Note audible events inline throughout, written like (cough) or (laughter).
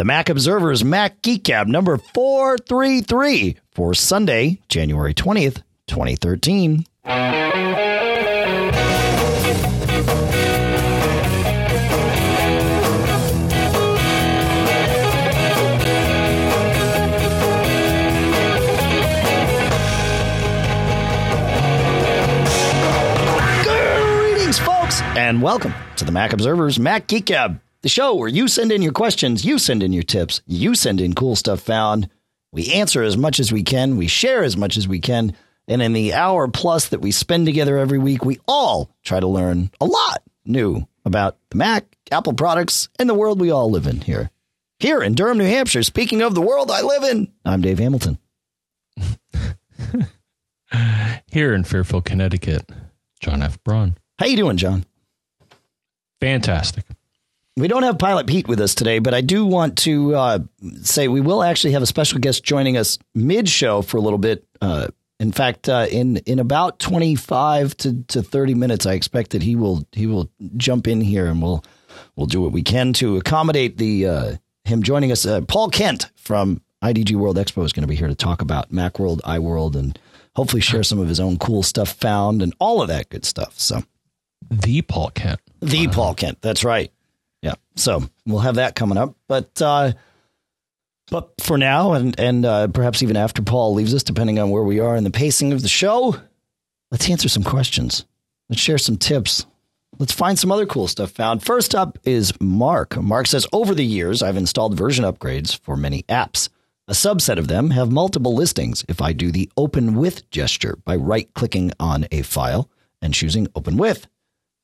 The Mac Observer's Mac Geek Gab number 433 for Sunday, January 20th, 2013. Greetings, folks, and welcome to the Mac Observer's Mac Geek Gab, the show where you send in your questions, you send in your tips, you send in cool stuff found. We answer as much as we can, we share as much as we can, and in the hour plus that we spend together every week, we all try to learn a lot new about the Mac, Apple products, and the world we all live in here. Here in Durham, New Hampshire, speaking of the world I live in, I'm Dave Hamilton. (laughs) Here in Fairfield, Connecticut, John F. Braun. How you doing, John? Fantastic. We don't have Pilot Pete with us today, but I do want to uh, say we will actually have a special guest joining us mid-show for a little bit. Uh, in fact, uh, in in about twenty five to, to thirty minutes, I expect that he will he will jump in here and we'll we'll do what we can to accommodate the uh, him joining us. Uh, Paul Kent from IDG World Expo is going to be here to talk about MacWorld, iWorld, and hopefully share some of his own cool stuff found and all of that good stuff. So The Paul Kent. the Paul Kent. That's right. Yeah. So we'll have that coming up. But uh but for now and and uh, perhaps even after Paul leaves us, depending on where we are in the pacing of the show, let's answer some questions. Let's share some tips. Let's find some other cool stuff found. First up is Mark. Mark says, Over the years, I've installed version upgrades for many apps. A subset of them have multiple listings if I do the open with gesture by right clicking on a file and choosing open with.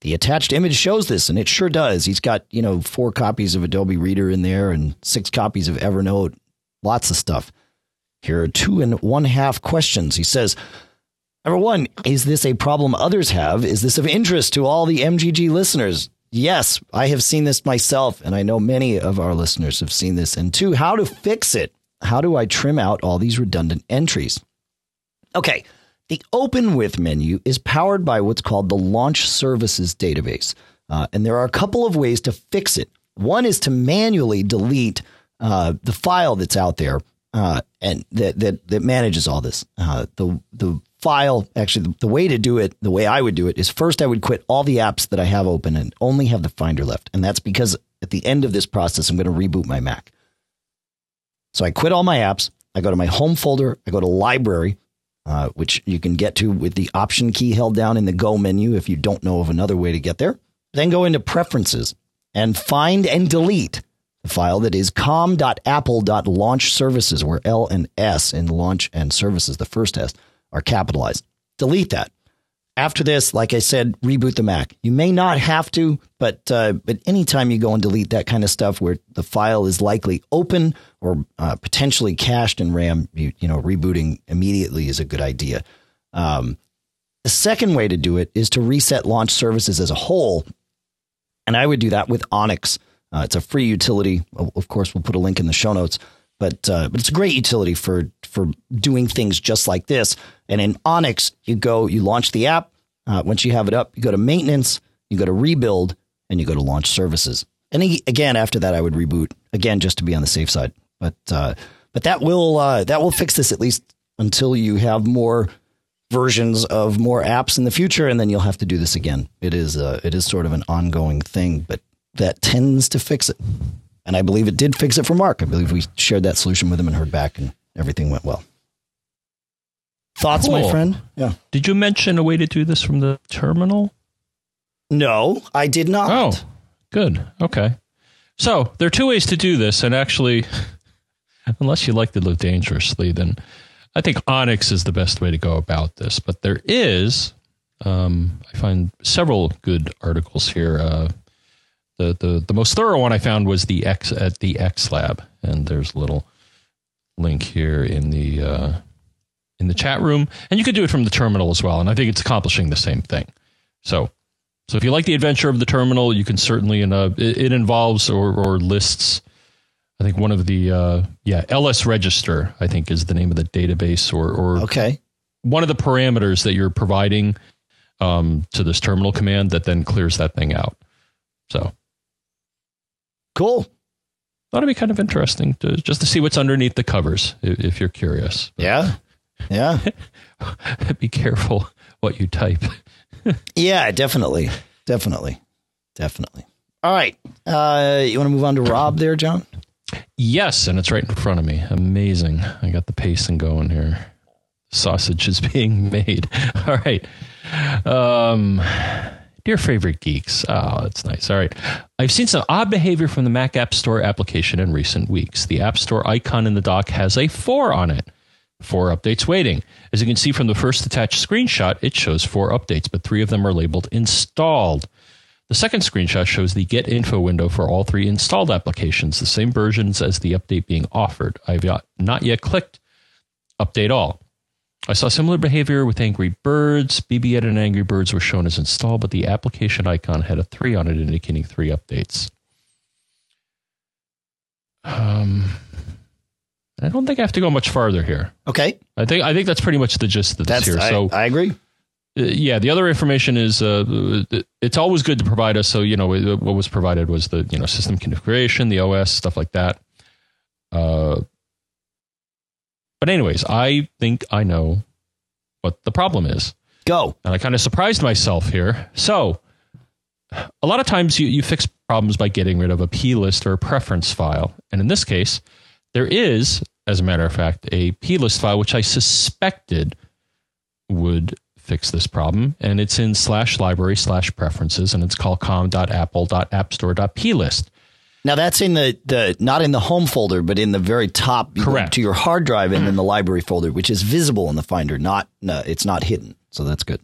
The attached image shows this, and it sure does. He's got, you know, four copies of Adobe Reader in there and six copies of Evernote, lots of stuff. Here are two and one half questions. He says, Number one, is this a problem others have? Is this of interest to all the MGG listeners? Yes, I have seen this myself, and I know many of our listeners have seen this. And two, how to fix it? How do I trim out all these redundant entries? Okay, the Open With menu is powered by what's called the Launch Services database. Uh, and there are a couple of ways to fix it. One is to manually delete uh, the file that's out there uh, and that, that, that manages all this. Uh, the, the file, actually, the, the way to do it, the way I would do it is first I would quit all the apps that I have open and only have the Finder left. And that's because at the end of this process, I'm going to reboot my Mac. So I quit all my apps. I go to my home folder. I go to library, uh, which you can get to with the option key held down in the go menu if you don't know of another way to get there. Then go into preferences and find and delete the file that is com.apple.launch services, where L and S in launch and services, the first S, are capitalized. Delete that. After this, like I said, reboot the Mac. You may not have to, but uh, but anytime you go and delete that kind of stuff where the file is likely open or uh, potentially cached in RAM, you, you know, rebooting immediately is a good idea. Um, the second way to do it is to reset launch services as a whole, and I would do that with Onyx. Uh, it's a free utility. Of course, we'll put a link in the show notes, but uh, but it's a great utility for for doing things just like this. And in Onyx, you go, you launch the app. Uh, once you have it up, you go to maintenance, you go to rebuild, and you go to launch services. And again, after that, I would reboot again just to be on the safe side. But uh, but that will uh, that will fix this at least until you have more versions of more apps in the future, and then you'll have to do this again. It is uh, it is sort of an ongoing thing, but that tends to fix it. And I believe it did fix it for Mark. I believe we shared that solution with him and heard back, and everything went well. Thoughts, my friend? Yeah. Did you mention a way to do this from the terminal? No, I did not. Oh, good. Okay. So there are two ways to do this, and actually, (laughs) unless you like to live dangerously, then I think Onyx is the best way to go about this. But there is, um, I find several good articles here. Uh, the, the the most thorough one I found was the X at the X Lab, and there's a little link here in the uh, in the chat room, and you could do it from the terminal as well. And I think it's accomplishing the same thing. So so if you like the adventure of the terminal, you can certainly in a, it, involves or, or lists. I think one of the uh, yeah LS register I think is the name of the database or or Okay. one of the parameters that you're providing um, to this terminal command that then clears that thing out. So Cool. thought it'd be kind of interesting to just to see what's underneath the covers if, if you're curious. Yeah. Yeah. (laughs) be careful what you type. (laughs) yeah, definitely. Definitely. Definitely. All right. Uh, you want to move on to Rob there, John? Yes, and it's right in front of me. Amazing. I got the pacing going here. Sausage is (laughs) being made. All right. Um, dear favorite geeks. Oh, that's nice. All right. I've seen some odd behavior from the Mac App Store application in recent weeks. The App Store icon in the dock has a 4 on it. Four updates waiting. As you can see from the first attached screenshot, it shows four updates, but three of them are labeled installed. The second screenshot shows the Get Info window for all three installed applications, the same versions as the update being offered. I've not yet clicked Update All. I saw similar behavior with Angry Birds. BB and Angry Birds were shown as installed, but the application icon had a 3 on it, indicating three updates. Um, I don't think I have to go much farther here. Okay. I think I think that's pretty much the gist of this That's here. I, so I agree. uh, yeah, the other information is uh, it's always good to provide us. So you know what was provided was the you know system configuration, the OS stuff like that. Uh, but anyways, I think I know what the problem is, Go. and I kind of surprised myself here. So a lot of times you you fix problems by getting rid of a plist or a preference file, and in this case, there is, as a matter of fact, a plist file which I suspected would fix this problem, and it's in slash library slash preferences, and it's called com.apple.appstore.plist. Now that's in the, the not in the home folder, but in the very top. Correct. To your hard drive and then the library folder, which is visible in the Finder. Not no, it's not hidden. So that's good.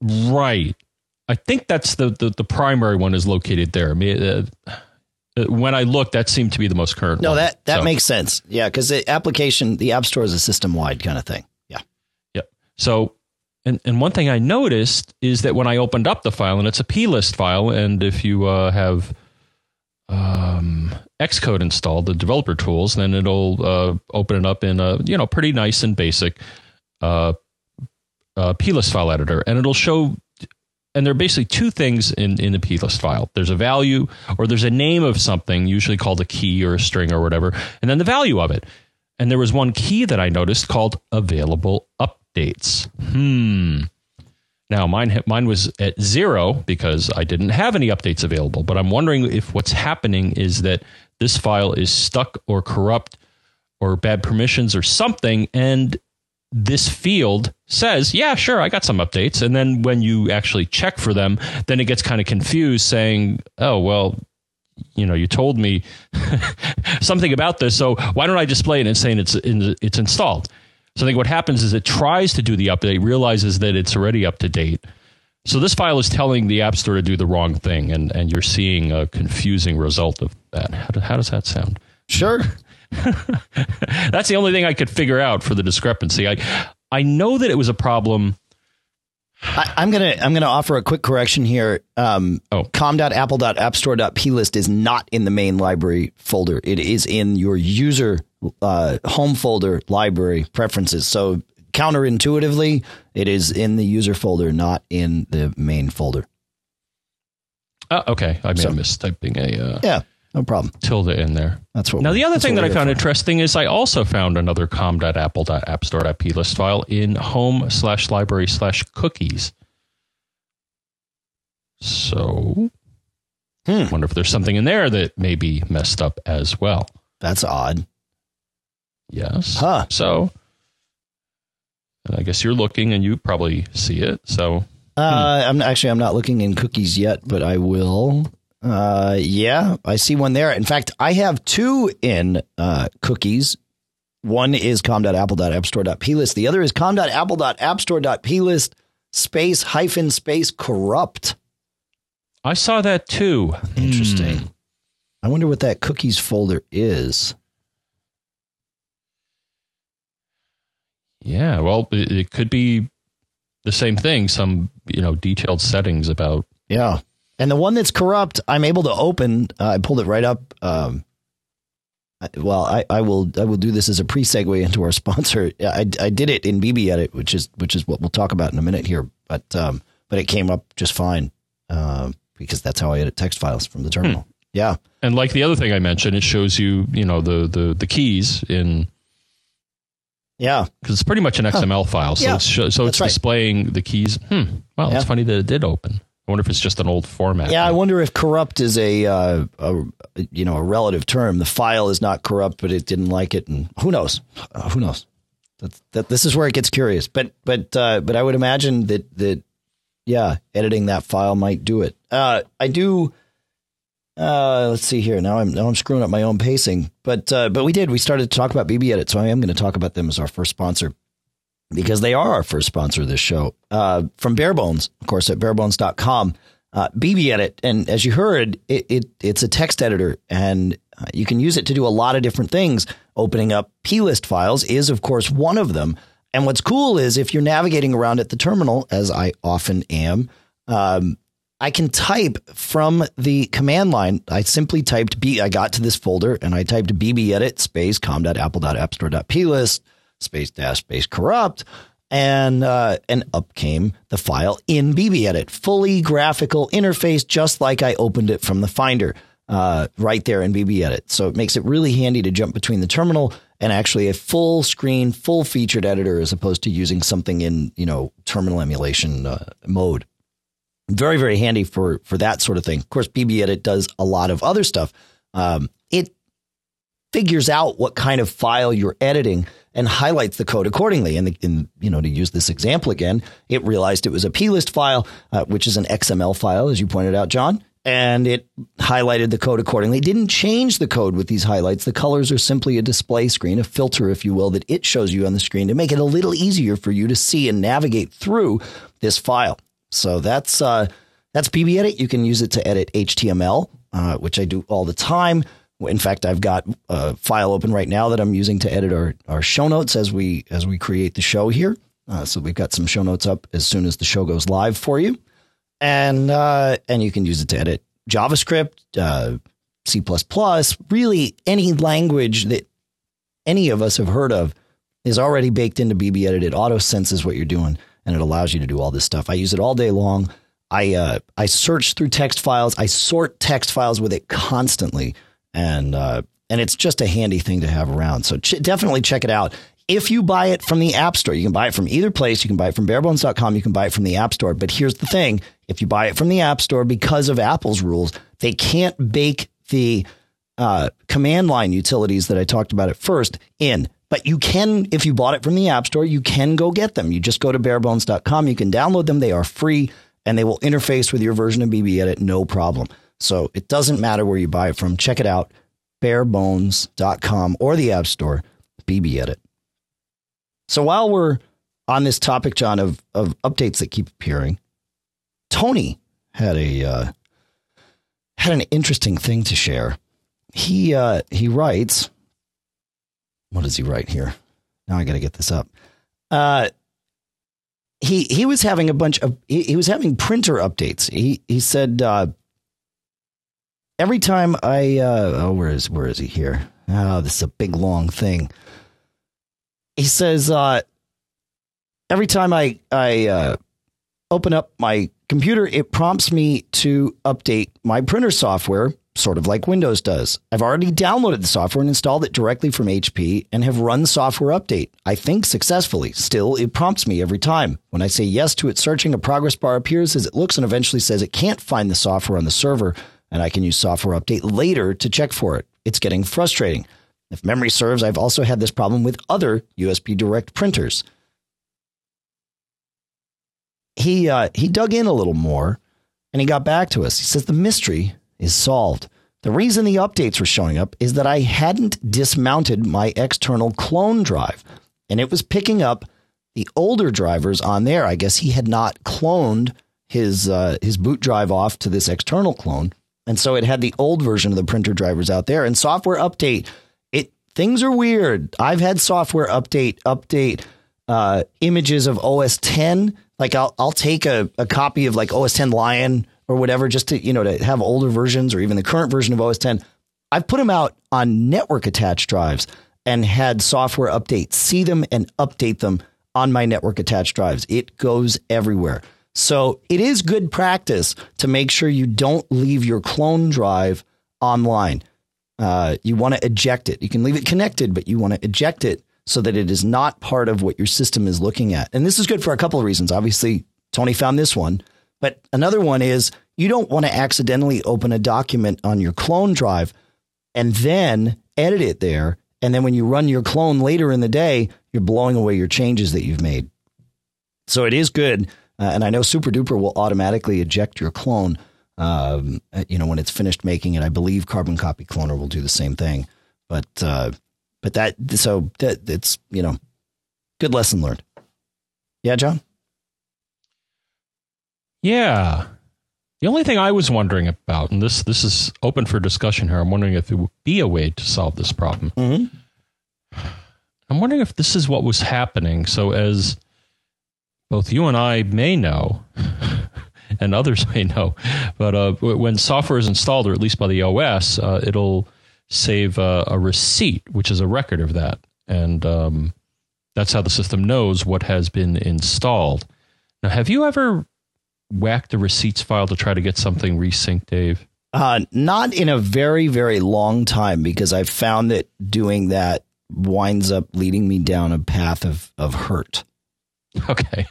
Right. I think that's the, the, the primary one is located there. I mean, uh, when I looked, that seemed to be the most current No, one. that that So- makes sense. Yeah, because the application, the App Store is a system wide kind of thing. Yeah. Yep. So, and, and one thing I noticed is that when I opened up the file, and it's a plist file, and if you uh, have um, Xcode installed, the developer tools, then it'll uh, open it up in a you know pretty nice and basic uh, uh, plist file editor, and it'll show. And there are basically two things in, in the plist file. There's a value, or there's a name of something, usually called a key or a string or whatever, and then the value of it. And there was one key that I noticed called available updates. Hmm. Now mine mine was at zero because I didn't have any updates available. But I'm wondering if what's happening is that this file is stuck or corrupt or bad permissions or something, and this field says, "Yeah, sure, I got some updates." And then when you actually check for them, then it gets kind of confused, saying, "Oh, well." You know, you told me (laughs) something about this, so why don't I display it and saying it's in, it's installed? So I think what happens is it tries to do the update, realizes that it's already up to date. So this file is telling the App Store to do the wrong thing, and, and you're seeing a confusing result of that. How, do, how does that sound? Sure. (laughs) That's the only thing I could figure out for the discrepancy. I I know that it was a problem. I, I'm gonna I'm gonna offer a quick correction here. Um, Oh. com.apple.appstore.plist is not in the main library folder. It is in your user uh, home folder library preferences. So counterintuitively, it is in the user folder, not in the main folder. Oh, okay, I may So- have missed typing a uh, Yeah, no problem. tilde in there. That's what. Now, the other thing that I found for. interesting is I also found another com.apple.appstore.plist file in home slash library slash cookies. So, Hmm. wonder if there's something in there that may be messed up as well. That's odd. Yes. Huh. So, I guess you're looking and you probably see it. So, Uh, I'm actually I'm not looking in cookies yet, but I will. Uh, yeah, I see one there. In fact, I have two in uh, cookies. One is com.apple.appstore.plist. The other is com.apple.appstore.plist space hyphen space corrupt. I saw that too. Interesting. Hmm. I wonder what that cookies folder is. Yeah. Well, it, it could be the same thing. Some, you know, detailed settings about Yeah. And the one that's corrupt, I'm able to open. Uh, I pulled it right up. Um, I- well, I, I will I will do this as a pre segue into our (laughs) sponsor. I, I did it in BBEdit, which is which is what we'll talk about in a minute here. But um, but it came up just fine uh, because that's how I edit text files from the terminal. Yeah. And like the other thing I mentioned, it shows you, you know, the the the keys in Yeah. because it's pretty much an XML file. So Yeah, it's so it's that's right. displaying the keys. Hmm. Well, Yeah. it's funny that it did open. I wonder if it's just an old format. Yeah, I wonder if corrupt is a, uh, a you know a relative term. The file is not corrupt, but it didn't like it, and who knows? Uh, who knows? That, that this is where it gets curious. But but uh, but I would imagine that that yeah, editing that file might do it. Uh, I do. Uh, let's see here. Now I'm now I'm screwing up my own pacing. But uh, but we did. We started to talk about BBEdit, so I am going to talk about them as our first sponsor because they are our first sponsor of this show. Uh, from Bare Bones, of course, at barebones.com. Uh, BBEdit, and as you heard, it, it it's a text editor, and uh, you can use it to do a lot of different things. Opening up plist files is, of course, one of them. And what's cool is if you're navigating around at the terminal, as I often am, um, I can type from the command line. I simply typed B. I got to this folder and I typed BB edit space com.apple.appstore.plist space dash space corrupt. And uh, and up came the file in BBEdit, fully graphical interface, just like I opened it from the Finder, uh, right there in BBEdit. So it makes it really handy to jump between the terminal and actually a full screen, full featured editor, as opposed to using something in you know terminal emulation uh, mode very very handy for for that sort of thing. Of course, BBEdit does a lot of other stuff. Um, it figures out what kind of file you're editing and highlights the code accordingly. And, you know, to use this example again, it realized it was a plist file, uh, which is an XML file, as you pointed out, John. And it highlighted the code accordingly. It didn't change the code with these highlights. The colors are simply a display screen, a filter, if you will, that it shows you on the screen to make it a little easier for you to see and navigate through this file. So that's uh, that's BBEdit. You can use it to edit HTML, uh, which I do all the time. In fact, I've got a file open right now that I'm using to edit our, our show notes as we as we create the show here. Uh, so we've got some show notes up as soon as the show goes live for you, and uh, and you can use it to edit JavaScript, uh, C++, really any language that any of us have heard of is already baked into BBEdit. It auto senses what you're doing and it allows you to do all this stuff. I use it all day long. I uh, I search through text files. I sort text files with it constantly, and uh, and it's just a handy thing to have around. So ch- definitely check it out. If you buy it from the App Store, you can buy it from either place. You can buy it from barebones.com. You can buy it from the App Store. But here's the thing: if you buy it from the App Store, because of Apple's rules, they can't bake the uh, command line utilities that I talked about at first in. But you can, if you bought it from the App Store, you can go get them. You just go to barebones.com. You can download them. They are free and they will interface with your version of BBEdit, no problem. So it doesn't matter where you buy it from. Check it out, barebones.com or the App Store, BBEdit. So while we're on this topic, John, of, of updates that keep appearing, Tony had a uh, had an interesting thing to share. He uh, he writes, what does he write here? Now I got to get this up. Uh, he he was having a bunch of he, he was having printer updates. He he said uh, every time I uh, oh where is where is he here? Oh, this is a big long thing. He says uh, every time I I uh, open up my computer, it prompts me to update my printer software sort of like Windows does. I've already downloaded the software and installed it directly from HP and have run software update. I think successfully. Still, it prompts me every time. When I say yes to it searching, a progress bar appears as it looks and eventually says it can't find the software on the server and I can use software update later to check for it. It's getting frustrating. If memory serves, I've also had this problem with other USB direct printers. He uh, he dug in a little more and he got back to us. He says the mystery is solved. The reason the updates were showing up is that I hadn't dismounted my external clone drive and it was picking up the older drivers on there. I guess he had not cloned his uh, his boot drive off to this external clone. And so it had the old version of the printer drivers out there and software update. It things are weird. I've had software update update uh, images of OS 10. Like I'll I'll take a, a copy of like OS 10 Lion or whatever, just to you know to have older versions or even the current version of OS 10. I've put them out on network attached drives and had software updates see them and update them on my network attached drives. It goes everywhere. So it is good practice to make sure you don't leave your clone drive online. Uh, you want to eject it. You can leave it connected, but you want to eject it so that it is not part of what your system is looking at. And this is good for a couple of reasons. Obviously, Tony found this one, but another one is you don't want to accidentally open a document on your clone drive and then edit it there. And then when you run your clone later in the day, you're blowing away your changes that you've made. So it is good. Uh, and I know Super Duper will automatically eject your clone, um, you know, when it's finished making it. I believe Carbon Copy Cloner will do the same thing. But, uh, but that, so that it's, you know, good lesson learned. Yeah, John? Yeah. The only thing I was wondering about, and this this is open for discussion here, I'm wondering if there would be a way to solve this problem. Mm-hmm. I'm wondering if this is what was happening. So, as both you and I may know, (laughs) and others may know, but uh, when software is installed, or at least by the OS, uh, it'll save a, a, receipt, which is a record of that, and um, that's how the system knows what has been installed. Now, have you ever whacked the receipts file to try to get something resynced, Dave? Uh, not in a very, very long time because I've found that doing that winds up leading me down a path of, of hurt. (laughs) Okay.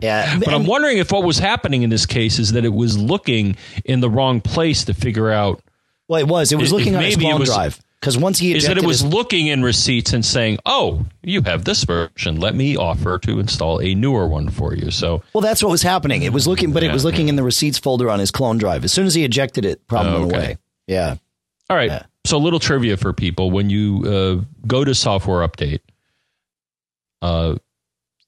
yeah. But I'm wondering if what was happening in this case is that it was looking in the wrong place to figure out. Well, it was. It was looking on his phone drive. Because once he is that it was his, looking in receipts and saying, "Oh, you have this version. Let me offer to install a newer one for you." So, well, that's what was happening. It was looking, but yeah. it was looking in the receipts folder on his clone drive. As soon as he ejected it, problem okay. away. Yeah. All right. Yeah. So, a little trivia for people: when you uh, go to software update, uh,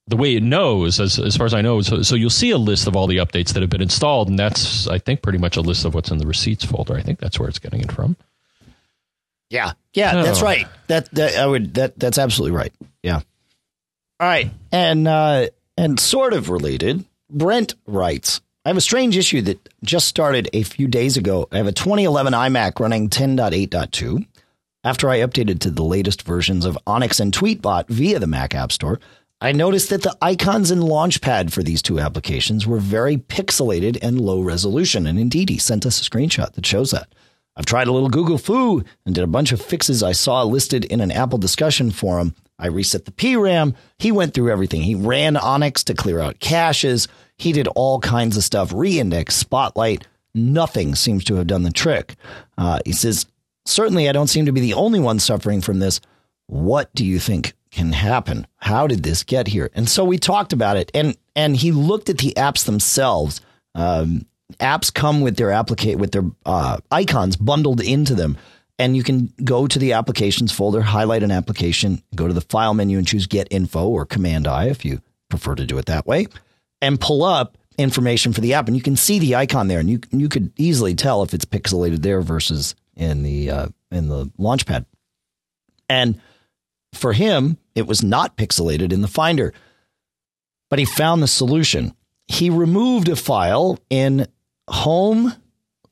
the way it knows, as, as far as I know, so, so you'll see a list of all the updates that have been installed, and that's, I think, pretty much a list of what's in the receipts folder. I think that's where it's getting it from. Yeah, yeah, oh. that's right. That that I would that that's absolutely right. Yeah. All right, and uh, and sort of related, Brent writes. I have a strange issue that just started a few days ago. I have a 2011 iMac running 10.8.2. After I updated to the latest versions of Onyx and Tweetbot via the Mac App Store, I noticed that the icons in Launchpad for these two applications were very pixelated and low resolution. And indeed, he sent us a screenshot that shows that. I've tried a little Google foo and did a bunch of fixes I saw listed in an Apple discussion forum. I reset the PRAM. He went through everything. He ran Onyx to clear out caches. He did all kinds of stuff, reindex, spotlight. Nothing seems to have done the trick. Uh, he says, Certainly, I don't seem to be the only one suffering from this. What do you think can happen? How did this get here? And so we talked about it, and and he looked at the apps themselves. Um, apps come with their applicate with their uh, icons bundled into them and you can go to the applications folder highlight an application go to the file menu and choose get info or command i if you prefer to do it that way and pull up information for the app and you can see the icon there and you you could easily tell if it's pixelated there versus in the uh, in the launchpad and for him it was not pixelated in the finder but he found the solution. He removed a file in home,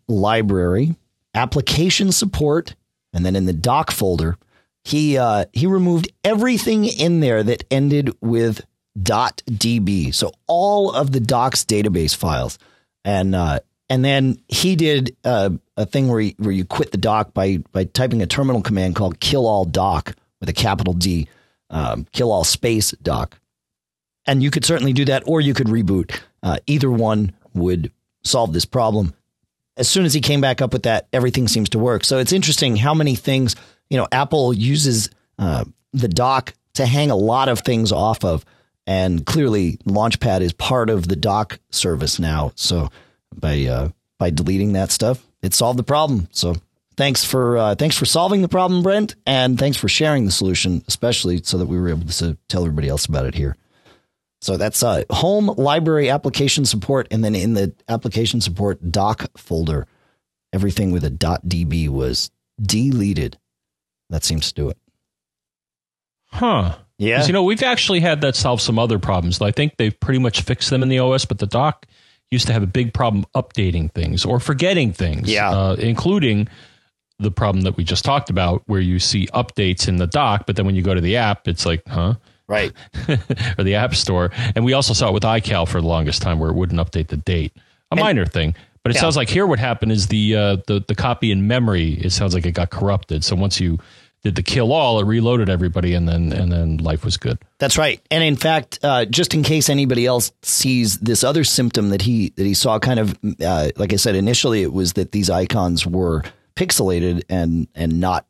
library, application support, and then in the dock folder, he uh, he removed everything in there that ended with .db. So all of the dock's database files, and uh, and then he did uh, a thing where you, where you quit the dock by by typing a terminal command called kill all dock with a capital D, um, kill all space dock, and you could certainly do that, or you could reboot. Uh, either one would solve this problem. As soon as he came back up with that, everything seems to work. So it's interesting how many things, you know, Apple uses uh, the dock to hang a lot of things off of. And clearly, Launchpad is part of the dock service now. So by uh, by deleting that stuff, it solved the problem. So thanks for uh, thanks for solving the problem, Brent, and thanks for sharing the solution, especially so that we were able to tell everybody else about it here. So that's uh, home library application support. And then in the application support dock folder, everything with a .db was deleted. That seems to do it. Huh. Yeah. You know, we've actually had that solve some other problems. I think they've pretty much fixed them in the OS, but the dock used to have a big problem updating things or forgetting things. Yeah. Uh, including the problem that we just talked about where you see updates in the dock, but then when you go to the app, it's like, huh? right? (laughs) or the App Store. And we also saw it with iCal for the longest time where it wouldn't update the date. A and, minor thing, But it Yeah. sounds like here what happened is the uh, the the copy in memory. It sounds like it got corrupted. So once you did the kill all, it reloaded everybody, and then and then life was good. That's right. And in fact, uh, just in case anybody else sees this other symptom that he that he saw, kind of uh, like I said initially, it was that these icons were pixelated and and not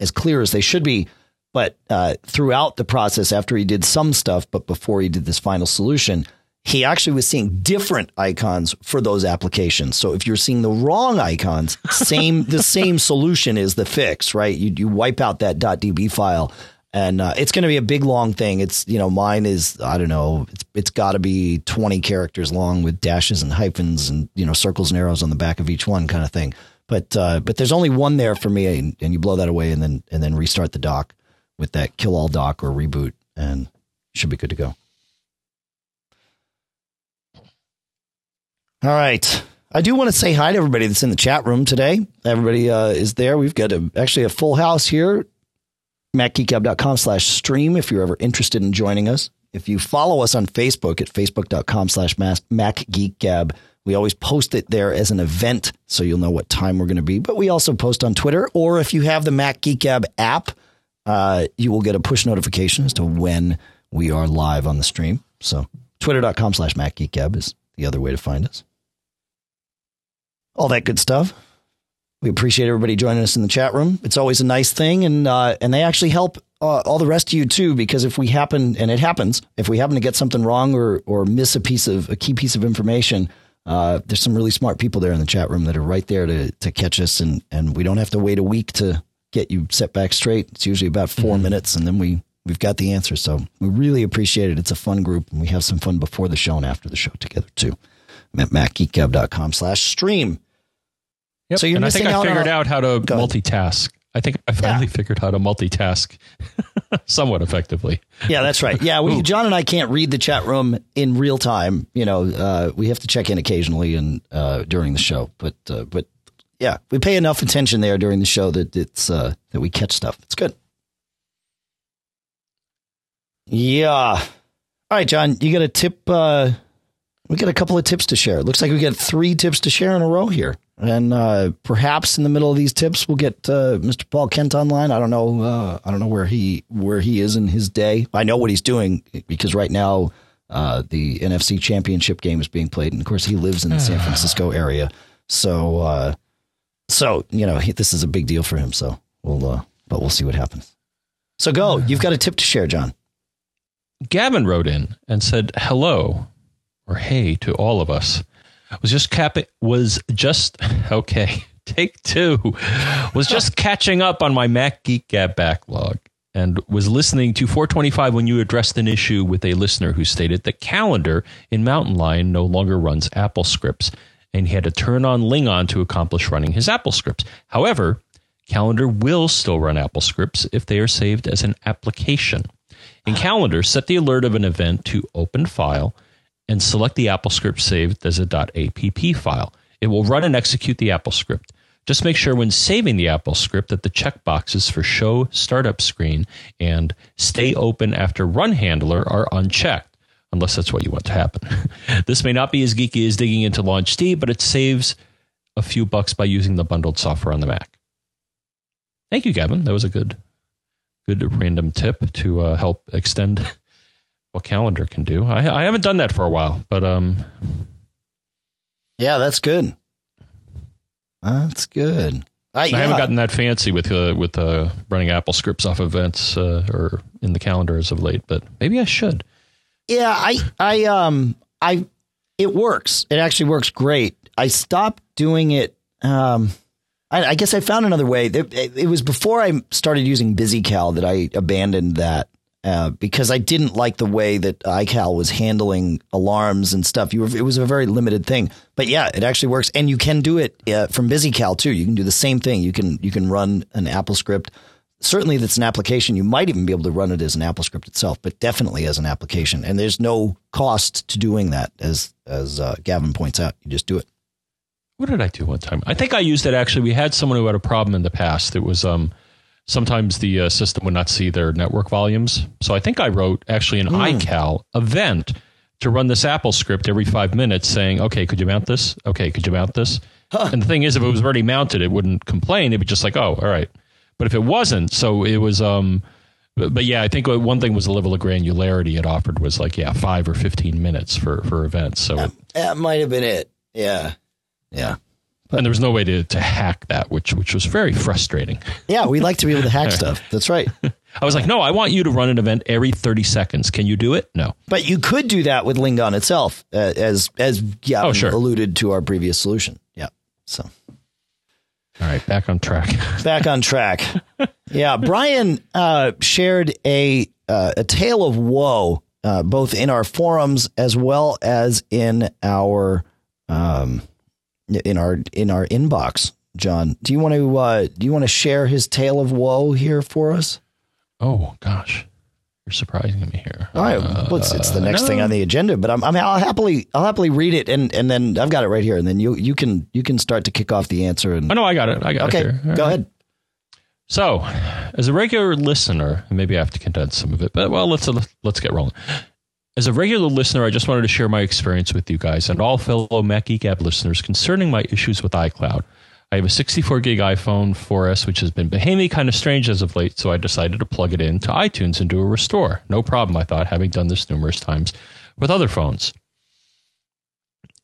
as clear as they should be. But uh, throughout the process, after he did some stuff, but before he did this final solution, he actually was seeing different icons for those applications. So if you're seeing the wrong icons, same the (laughs) same solution is the fix, right? You you wipe out that .db file, and uh, it's going to be a big long thing. It's you know mine is I don't know it's it's got to be 20 characters long with dashes and hyphens and you know circles and arrows on the back of each one kind of thing. But uh, but there's only one there for me, and, and you blow that away and then and then restart the dock with that kill all dock or reboot, and should be good to go. All right. I do want to say hi to everybody that's in the chat room today. Everybody uh, is there. We've got a, actually a full house here. MacGeekGab.com slash stream if you're ever interested in joining us. If you follow us on Facebook at Facebook.com slash MacGeekGab, we always post it there as an event so you'll know what time we're going to be. But we also post on Twitter, or if you have the Mac Geek Gab app, uh, you will get a push notification as to when we are live on the stream. So twitter.com slash MacGeekGab is the other way to find us all that good stuff. We appreciate everybody joining us in the chat room. It's always a nice thing, and uh, and they actually help uh, all the rest of you too. Because if we happen, and it happens, if we happen to get something wrong or or miss a piece of a key piece of information, uh, there's some really smart people there in the chat room that are right there to to catch us, and and we don't have to wait a week to get you set back straight. It's usually about 4 minutes, and then we we've got the answer. So we really appreciate it. It's a fun group, and we have some fun before the show and after the show together too. I'm at macgeekgab.com slash stream. Yep. So you're and I think I figured out how to multitask. I think I finally figured how to multitask (laughs) somewhat effectively. Yeah, that's right. Yeah, we, John and I can't read the chat room in real time. You know, uh, we have to check in occasionally and uh, during the show. But uh, but yeah, we pay enough attention there during the show that it's uh, that we catch stuff. It's good. Yeah. All right, John, you got a tip. Uh, we got a couple of tips to share. It looks like we got three tips to share in a row here. And uh, perhaps in the middle of these tips, we'll get uh, Mr. Paul Kent online. I don't know. Uh, I don't know where he where he is in his day. I know what he's doing because right now uh, the NFC Championship game is being played, and of course he lives in the San (sighs) Francisco area. So uh, so you know he, this is a big deal for him. So we'll uh, but we'll see what happens. So go. (sighs) You've got a tip to share, John. Gavin wrote in and said hello or hey to all of us. Was just capping was just (laughs) okay. Take two. Was just (laughs) catching up on my Mac Geek Gab backlog and was listening to 425 when you addressed an issue with a listener who stated that Calendar in Mountain Lion no longer runs Apple scripts and he had to turn on Lingon to accomplish running his Apple scripts. However, Calendar will still run Apple scripts if they are saved as an application. In Calendar, set the alert of an event to open file and select the Apple script saved as a .app file. It will run and execute the Apple script. Just make sure when saving the Apple script that the checkboxes for show startup screen and stay open after run handler are unchecked, unless that's what you want to happen. (laughs) this may not be as geeky as digging into LaunchD, but it saves a few bucks by using the bundled software on the Mac. Thank you, Gavin. That was a good, good random tip to uh, help extend what calendar can do. I, I haven't done that for a while, but um, Yeah, that's good. That's good. I, I haven't gotten that fancy with uh, with uh, running Apple scripts off events uh, or in the calendar as of late. But maybe I should. Yeah, I, I, um, I, it works. It actually works great. I stopped doing it. Um, I, I guess I found another way. It, it, it was before I started using BusyCal that I abandoned that uh, because I didn't like the way that iCal was handling alarms and stuff. You were, it was a very limited thing, but yeah, it actually works, and you can do it uh, from BusyCal too. You can do the same thing. You can you can run an Apple script. Certainly, that's an application. You might even be able to run it as an Apple script itself, but definitely as an application. And there's no cost to doing that, as as uh, Gavin points out. You just do it. What did I do one time? I think I used it actually. We had someone who had a problem in the past. It was um, sometimes the uh, system would not see their network volumes. So I think I wrote actually an iCal event to run this Apple script every five minutes saying, okay, could you mount this? Okay, could you mount this? Huh. And the thing is, if it was already mounted, it wouldn't complain. It'd be just like, oh, all right. But if it wasn't, so it was, um, but, but yeah, I think one thing was the level of granularity it offered was like, yeah, five or 15 minutes for, for events. So that, that might have been it. Yeah. Yeah. And there was no way to, to hack that, which which was very frustrating. Yeah, we like to be able to hack (laughs) stuff. That's right. I was like, no, I want you to run an event every 30 seconds. Can you do it? No. But you could do that with Lingon itself, uh, as as yeah, oh, sure. alluded to our previous solution. Yeah. So. All right, back on track. (laughs) back on track. Yeah, Brian uh, shared a uh, a tale of woe, uh, both in our forums as well as in our um, in our in our inbox. John, do you want to uh, do you want to share his tale of woe here for us? Oh gosh, you're surprising me here. All right, well, it's, it's the next no. thing on the agenda, but I'm, I mean, I'll happily I'll happily read it and and then I've got it right here, and then you you can you can start to kick off the answer. And oh no, I got it. I got okay, it. Okay, go right. ahead. So, as a regular listener, maybe I have to condense some of it, but well, let's let's get rolling. As a regular listener, I just wanted to share my experience with you guys and all fellow Mac Geek Gab listeners concerning my issues with iCloud. I have a 64 gig iPhone 4S, which has been behaving kind of strange as of late, so I decided to plug it in to iTunes and do a restore. No problem, I thought, having done this numerous times with other phones.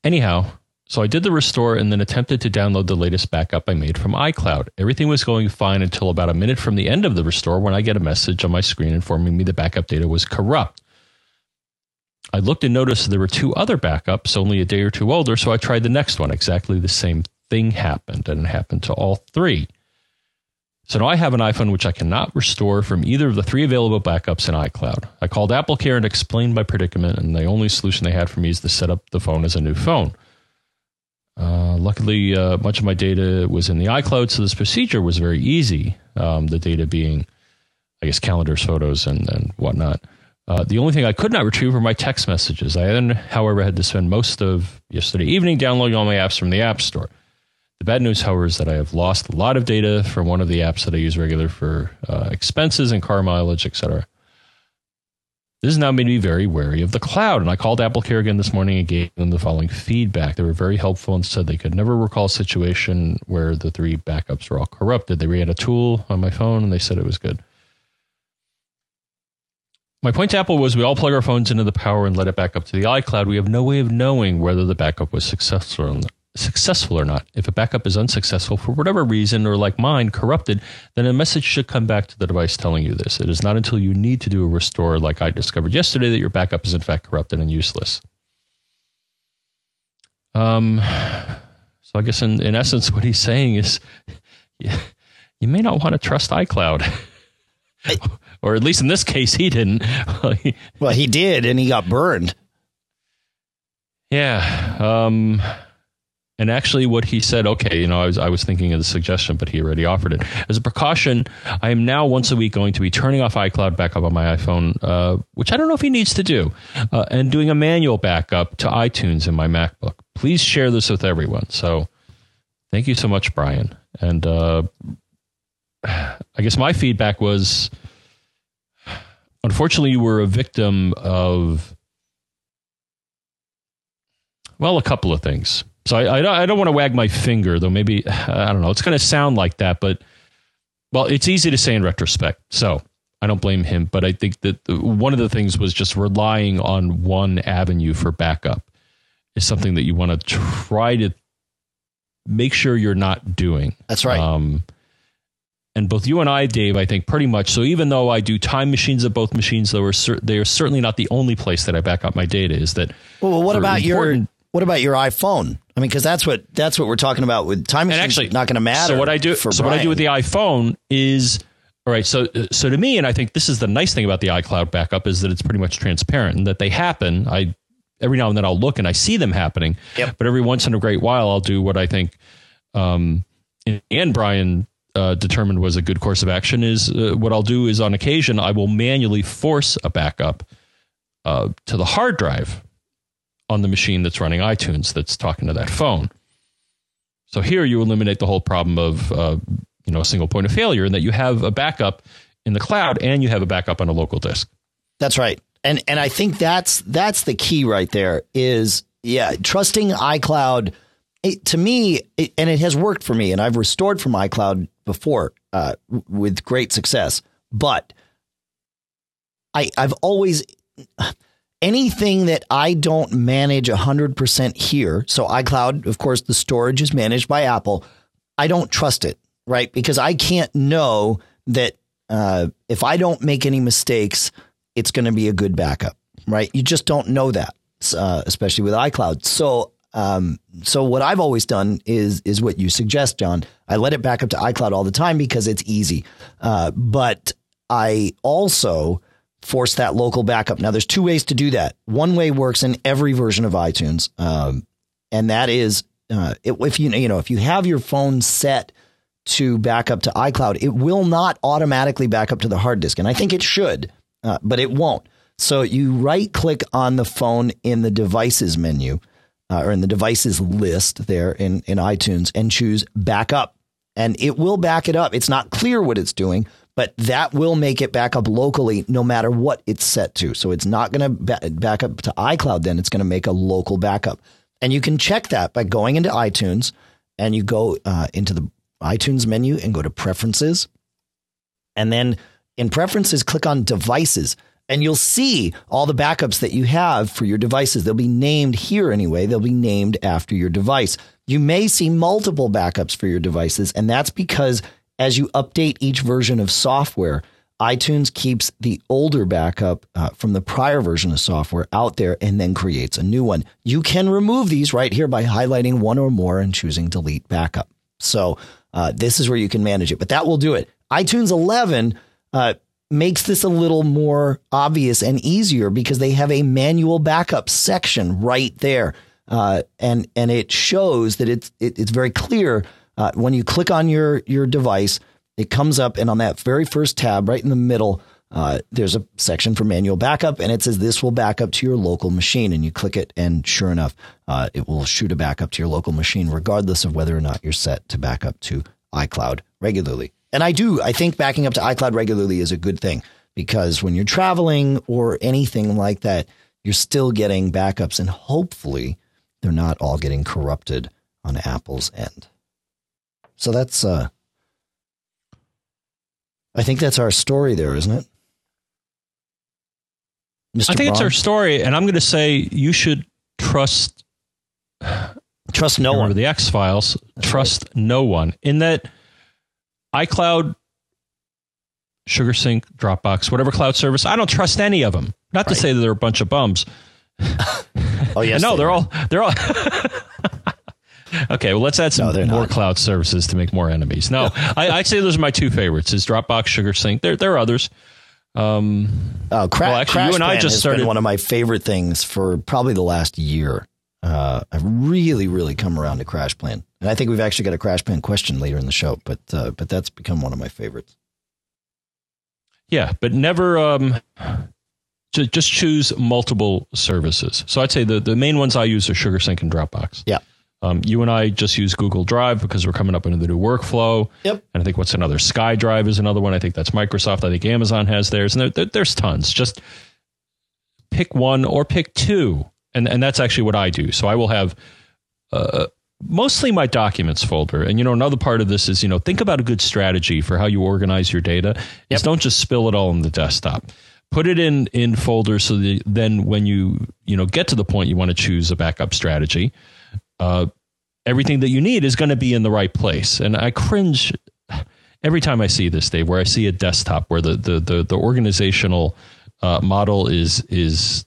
Anyhow, so I did the restore and then attempted to download the latest backup I made from iCloud. Everything was going fine until about a minute from the end of the restore when I get a message on my screen informing me the backup data was corrupt. I looked and noticed there were two other backups, only a day or two older, so I tried the next one. Exactly the same thing happened, and it happened to all three. So now I have an iPhone which I cannot restore from either of the three available backups in iCloud. I called Apple Care and explained my predicament, and the only solution they had for me is to set up the phone as a new phone. Uh, luckily, uh, much of my data was in the iCloud, so this procedure was very easy. Um, the data being, I guess, calendars, photos, and, and whatnot. Uh, the only thing I could not retrieve were my text messages. I then, however, had to spend most of yesterday evening downloading all my apps from the App Store. The bad news, however, is that I have lost a lot of data from one of the apps that I use regular for uh, expenses and car mileage, etc. This has now made me very wary of the cloud, and I called Apple Care again this morning and gave them the following feedback. They were very helpful and said they could never recall a situation where the three backups were all corrupted. They ran a tool on my phone and they said it was good. My point to Apple was we all plug our phones into the power and let it back up to the iCloud. We have no way of knowing whether the backup was successful successful or not. If a backup is unsuccessful for whatever reason, or like mine, corrupted, then a message should come back to the device telling you this. It is not until you need to do a restore, like I discovered yesterday, that your backup is in fact corrupted and useless. Um, so I guess in, in essence, what he's saying is (laughs) you may not want to trust iCloud. Or at least in this case, he didn't. (laughs) well, he did, and he got burned. Yeah. Um, and actually, what he said, okay, you know, I was, I was thinking of the suggestion, but he already offered it. As a precaution, I am now once a week going to be turning off iCloud backup on my iPhone, uh, which I don't know if he needs to do, uh, and doing a manual backup to iTunes in my MacBook. Please share this with everyone. So thank you so much, Brian. And uh, (sighs) I guess my feedback was unfortunately, you were a victim of, well, a couple of things. So I, I, I don't want to wag my finger, though maybe, (sighs) I don't know, it's going to sound like that, but well, it's easy to say in retrospect. So I don't blame him, but I think that one of the things was just relying on one avenue for backup is something that you want to try to make sure you're not doing. That's right. Um, and both you and I, Dave, I think pretty much. So even though I do time machines of both machines, though, they are certainly not the only place that I back up my data. Is that well? What about your what about your iPhone? I mean, because that's what that's what we're talking about with time machines. And actually, not going to matter. So what I do, for so Brian. what I do with the iPhone is all right. So so to me, and I think this is the nice thing about the iCloud backup is that it's pretty much transparent and that they happen. I every now and then I'll look and I see them happening. Yep. But every once in a great while, I'll do what I think. Um, and Brian uh, determined was a good course of action is uh, what I'll do is on occasion I will manually force a backup uh, to the hard drive on the machine that's running iTunes that's talking to that phone. So here you eliminate the whole problem of uh, you know a single point of failure, and that you have a backup in the cloud and you have a backup on a local disk. That's right. And and I think that's that's the key right there is yeah, trusting iCloud it, to me, it, and it has worked for me, and I've restored from iCloud before uh, with great success. But I I've always anything that I don't manage 100% here, so iCloud, of course, the storage is managed by Apple, I don't trust it, right? Because I can't know that uh, if I don't make any mistakes, it's going to be a good backup, right? You just don't know that, uh, especially with iCloud. So, um, so what I've always done is is what you suggest, John. I let it back up to iCloud all the time because it's easy. Uh, but I also force that local backup. Now, there's two ways to do that. One way works in every version of iTunes, um, and that is uh, if you you know if you have your phone set to back up to iCloud, it will not automatically back up to the hard disk, and I think it should, uh, but it won't. So you right click on the phone in the devices menu uh, or in the devices list there in in iTunes and choose backup, and it will back it up. It's not clear what it's doing, but that will make it back up locally no matter what it's set to. So it's not going to back up to iCloud then, it's going to make a local backup. And you can check that by going into iTunes and you go uh, into the iTunes menu and go to preferences. And then in preferences, click on devices and you'll see all the backups that you have for your devices. They'll be named here anyway. They'll be named after your device. You may see multiple backups for your devices, and that's because as you update each version of software, iTunes keeps the older backup uh, from the prior version of software out there and then creates a new one. You can remove these right here by highlighting one or more and choosing delete backup. So uh, this is where you can manage it, but that will do it. iTunes 11 uh, makes this a little more obvious and easier because they have a manual backup section right there. Uh, and and it shows that it's it, it's very clear uh, when you click on your your device, it comes up, and on that very first tab, right in the middle, uh, there's a section for manual backup, and it says this will back up to your local machine. And you click it, and sure enough, uh, it will shoot a backup to your local machine, regardless of whether or not you're set to back up to iCloud regularly. And I do, I think backing up to iCloud regularly is a good thing because when you're traveling or anything like that, you're still getting backups, and hopefully they're not all getting corrupted on Apple's end. So that's uh I think that's our story there, isn't it? Mr. I think Braun? it's our story, and I'm going to say you should trust trust no one. The X Files. Trust right. no one. In that iCloud, SugarSync, Dropbox, whatever cloud service, I don't trust any of them. Not right. to say that they're a bunch of bums. (laughs) oh yes, (laughs) no, they are all they're all. (laughs) Okay, well, let's add some no, more not. cloud services to make more enemies. No, I, would say those are my two favorites: is Dropbox, SugarSync. There, there are others. Um, oh, cra- well, actually, you and I just started one of my favorite things for probably the last year. Uh, I've really, really come around to CrashPlan, and I think we've actually got a CrashPlan question later in the show. But, uh, but that's become one of my favorites. Yeah, but never. Um, just choose multiple services. So I'd say the, the main ones I use are SugarSync and Dropbox. Yeah. Um, you and I just use Google Drive because we're coming up into the new workflow. Yep. And I think what's another SkyDrive is another one. I think that's Microsoft. I think Amazon has theirs, and there, there, there's tons. Just pick one or pick two, and and that's actually what I do. So I will have. Uh, mostly my documents folder. And you know, another part of this is, you know, think about a good strategy for how you organize your data. Yep. Is don't just spill it all on the desktop. Put it in in folders so that then when you, you know, get to the point you want to choose a backup strategy, uh, everything that you need is going to be in the right place. And I cringe every time I see this, Dave, where I see a desktop where the the the, the organizational uh, model is is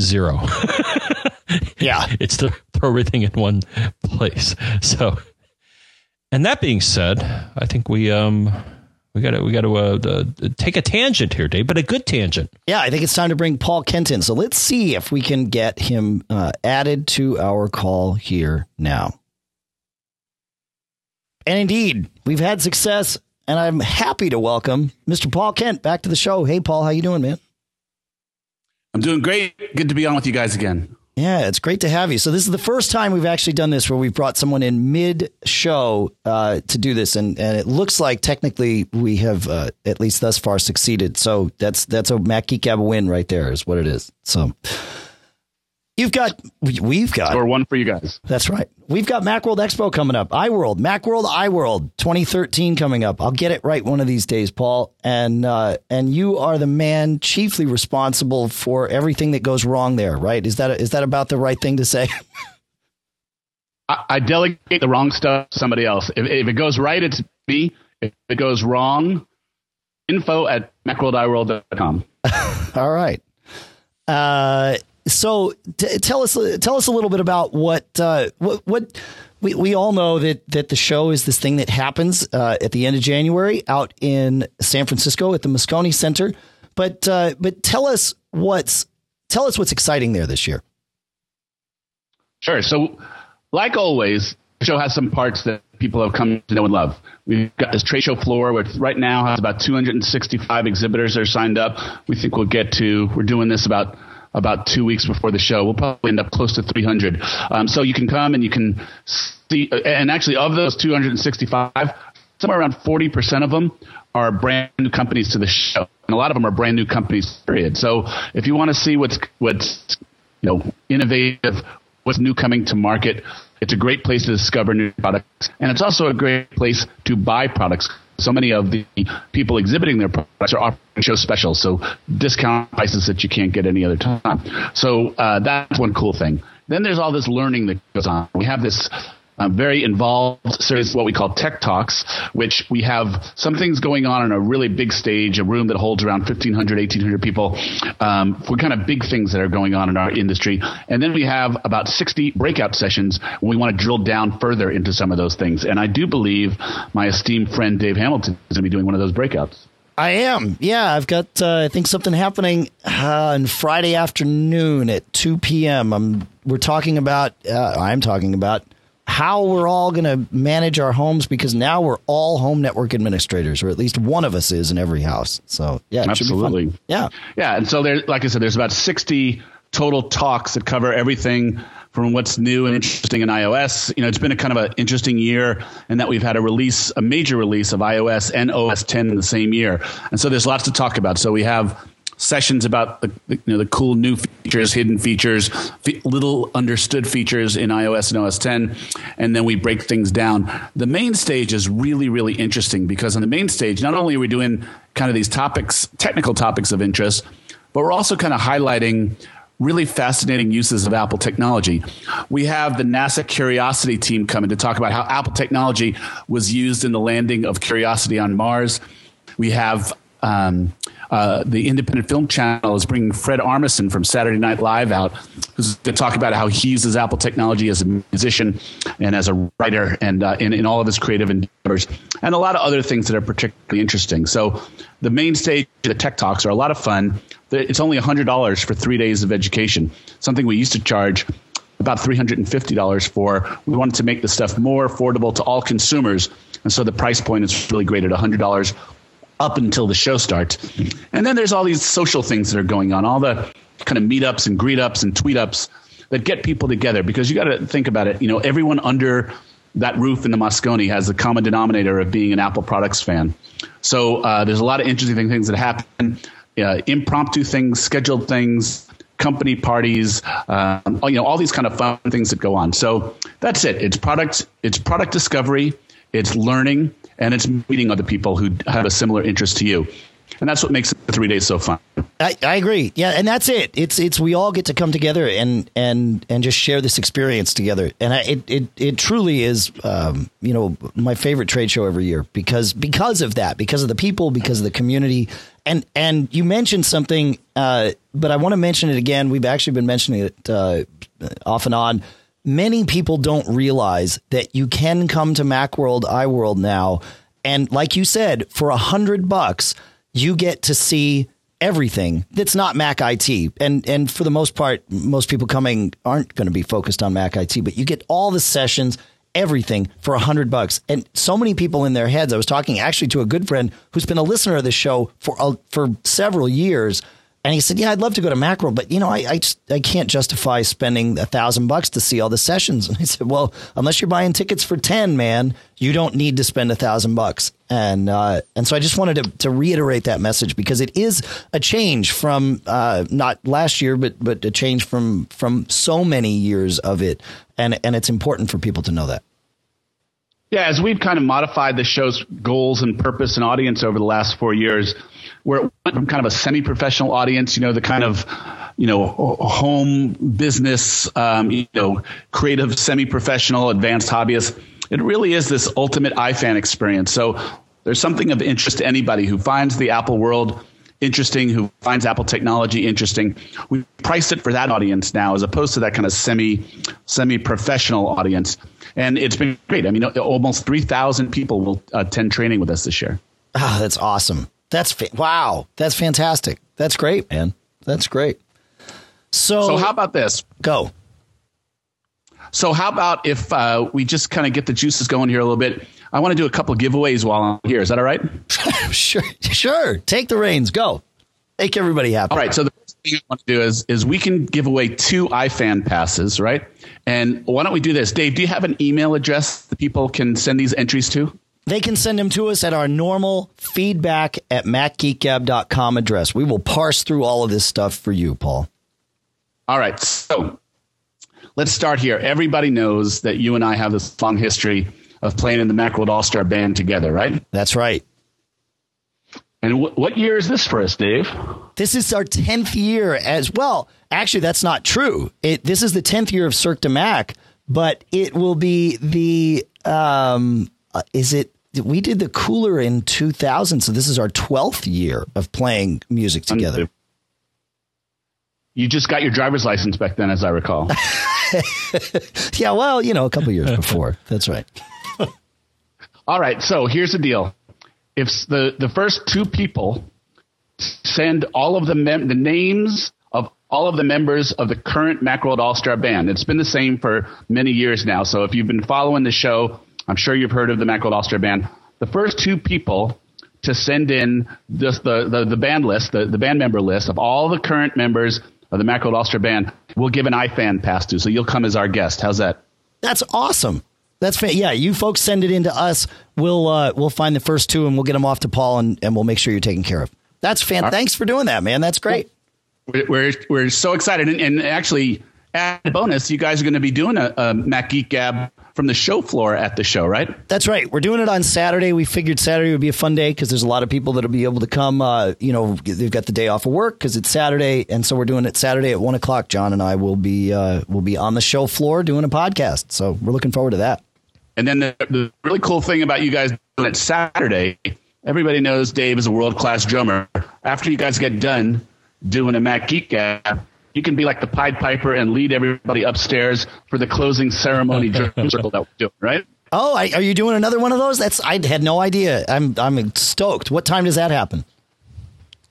zero. (laughs) yeah, it's to throw everything in one place. So, and that being said, I think we um we got to we got to uh, uh, take a tangent here, Dave, but a good tangent. Yeah, I think it's time to bring Paul Kent in. So let's see if we can get him uh, added to our call here now. And indeed, we've had success, and I'm happy to welcome Mr. Paul Kent back to the show. Hey, Paul, how you doing, man? I'm doing great. Good to be on with you guys again. Yeah, it's great to have you. So this is the first time we've actually done this where we've brought someone in mid-show uh, to do this, and, and it looks like technically we have uh, at least thus far succeeded. So that's that's a Mac Geek Gab win right there, is what it is. So You've got, we've got, or one for you guys. That's right. We've got Macworld Expo coming up. iWorld, Macworld, iWorld 2013 coming up. I'll get it right one of these days, Paul. And uh, and you are the man chiefly responsible for everything that goes wrong there, right? Is that is that about the right thing to say? (laughs) I, I, delegate the wrong stuff to somebody else. If, if it goes right, it's me. If it goes wrong, info at macworldiworld.com. (laughs) All right. Uh, so t- tell us tell us a little bit about what uh, what, what we, we all know that that the show is this thing that happens uh, at the end of January out in San Francisco at the Moscone Center. But uh, but tell us what's tell us what's exciting there this year. Sure. So, like always, the show has some parts that people have come to know and love. We've got this trade show floor, which right now has about 265 exhibitors that are signed up. We think we'll get to. We're doing this about about two weeks before the show. We'll probably end up close to 300. Um, so you can come and you can see, and actually of those 265, somewhere around 40% of them are brand new companies to the show. And a lot of them are brand new companies, period. So if you want to see what's, what's, you know, innovative, what's new coming to market, it's a great place to discover new products. And it's also a great place to buy products so many of the people exhibiting their products are offering show specials, so discount prices that you can't get any other time. So uh, that's one cool thing. Then there's all this learning that goes on. We have this uh, very involved series, what we call Tech Talks, which we have some things going on in a really big stage, a room that holds around 1,500, 1,800 people um, for kind of big things that are going on in our industry. And then we have about 60 breakout sessions when we want to drill down further into some of those things. And I do believe my esteemed friend Dave Hamilton is going to be doing one of those breakouts. I am. Yeah, I've got uh, I think something happening uh, on Friday afternoon at 2 p.m. I'm we're talking about uh, I'm talking about how we're all going to manage our homes because now we're all home network administrators, or at least one of us is in every house. So yeah, absolutely, yeah, yeah. And so there, like I said, there's about sixty total talks that cover everything from what's new and interesting in iOS. You know, it's been a kind of an interesting year in that we've had a release, a major release of iOS and OS 10 in the same year, and so there's lots to talk about. So we have sessions about the, you know the cool new features, hidden features, little understood features in iOS and OS 10, and then we break things down. The main stage is really really interesting because on the main stage, not only are we doing kind of these topics, technical topics of interest, but we're also kind of highlighting really fascinating uses of Apple technology. We have the NASA Curiosity team coming to talk about how Apple technology was used in the landing of Curiosity on Mars. We have um, uh, the Independent Film Channel is bringing Fred Armisen from Saturday Night Live out, who's going to talk about how he uses Apple technology as a musician and as a writer and uh, in, in all of his creative endeavors, and a lot of other things that are particularly interesting. So, the main stage, the tech talks are a lot of fun. It's only $100 for three days of education, something we used to charge about $350 for. We wanted to make the stuff more affordable to all consumers. And so the price point is really great at $100 up until the show starts. And then there's all these social things that are going on, all the kind of meetups and greet ups and tweet ups that get people together because you got to think about it. You know, everyone under that roof in the Moscone has the common denominator of being an Apple products fan. So uh, there's a lot of interesting things that happen, uh, impromptu things, scheduled things, company parties, um, you know, all these kind of fun things that go on. So that's it. It's product. It's product discovery. It's learning and it's meeting other people who have a similar interest to you. And that's what makes the three days so fun. I, I agree. Yeah, and that's it. It's it's we all get to come together and and and just share this experience together. And I, it it it truly is, um, you know, my favorite trade show every year because because of that, because of the people, because of the community. And and you mentioned something, uh, but I want to mention it again. We've actually been mentioning it uh, off and on many people don't realize that you can come to Macworld, iWorld now, and like you said, for a hundred bucks, you get to see everything that's not Mac IT. And and for the most part, most people coming aren't going to be focused on Mac IT, but you get all the sessions, everything for a hundred bucks. And so many people in their heads. I was talking actually to a good friend who's been a listener of the show for uh, for several years And he said, "Yeah, I'd love to go to Macworld, but you know, I I, just, I can't justify spending a thousand bucks to see all the sessions." And I said, "Well, unless you're buying tickets for ten, man, you don't need to spend a thousand bucks." And uh, and so I just wanted to, to reiterate that message because it is a change from uh, not last year, but but a change from from so many years of it, and and it's important for people to know that. Yeah, as we've kind of modified the show's goals and purpose and audience over the last four years, where it went from kind of a semi-professional audience, you know, the kind of, you know, home business, um, you know, creative, semi-professional, advanced hobbyists. It really is this ultimate iFan experience. So there's something of interest to anybody who finds the Apple world interesting, who finds Apple technology interesting. We priced it for that audience now, as opposed to that kind of semi semi professional audience and it's been great. I mean, almost three thousand people will attend training with us this year. Oh, that's awesome. That's fa- wow. That's fantastic. That's great, man. That's great. So, so how about this? Go. So, how about if uh, we just kind of get the juices going here a little bit? I want to do a couple giveaways while I'm here. Is that all right? (laughs) sure. Sure. Take the reins. Go. Make everybody happy. All right. So the thing I want to do is is we can give away two iFan passes, right? And why don't we do this? Dave, do you have an email address that people can send these entries to? They can send them to us at our normal feedback at macgeekgab.com address. We will parse through all of this stuff for you, Paul. All right. So let's start here. Everybody knows that you and I have this long history of playing in the Macworld All Star Band together, right? That's right. And w- what year is this for us, Dave? This is our 10th year as well. Actually, that's not true. It, this is the 10th year of Cirque de Mac, but it will be the, um, uh, is it, we did the cooler in 2000. So this is our 12th year of playing music together. You just got your driver's license back then, as I recall. (laughs) yeah, well, you know, a couple years (laughs) before. That's right. All right. So here's the deal if the, the first two people send all of the, mem- the names of all of the members of the current Macworld All Star Band. It's been the same for many years now. So if you've been following the show, I'm sure you've heard of the Macworld All Star Band. The first two people to send in just the, the, the band list, the, the band member list of all the current members of the Macworld All Star Band, we'll give an iFan pass to. So you'll come as our guest. How's that? That's awesome. That's fa- yeah. You folks send it in to us. We'll uh, we'll find the first two and we'll get them off to Paul and, and we'll make sure you're taken care of. That's fan. Right. Thanks for doing that, man. That's great. We're we're so excited and, and actually, add a bonus, you guys are going to be doing a, a Mac Geek Gab from the show floor at the show, right? That's right. We're doing it on Saturday. We figured Saturday would be a fun day because there's a lot of people that'll be able to come. Uh, you know, they've got the day off of work because it's Saturday, and so we're doing it Saturday at one o'clock. John and I will be uh, will be on the show floor doing a podcast. So we're looking forward to that. And then the, the really cool thing about you guys doing it Saturday, everybody knows Dave is a world class drummer. After you guys get done doing a Mac Geek Gab, you can be like the Pied Piper and lead everybody upstairs for the closing ceremony (laughs) drum circle that we're doing, right? Oh, I, are you doing another one of those? That's I had no idea. I'm I'm stoked. What time does that happen?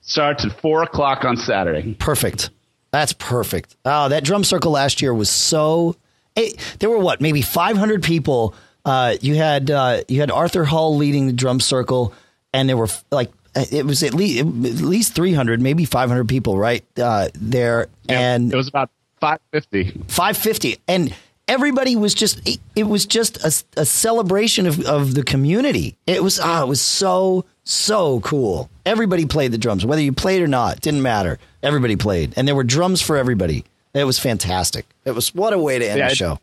Starts at four o'clock on Saturday. Perfect. That's perfect. Oh, that drum circle last year was so. It, there were what maybe 500 people uh, you had uh, you had Arthur Hull leading the drum circle, and there were like it was at least at least three hundred, maybe five hundred people right uh, there, yeah, and it was about five fifty. Five fifty, and everybody was just it, it was just a, a, celebration of, of the community. It was ah, it was so so cool. Everybody played the drums, whether you played or not, didn't matter. Everybody played, and there were drums for everybody. It was fantastic. It was what a way to end yeah, the show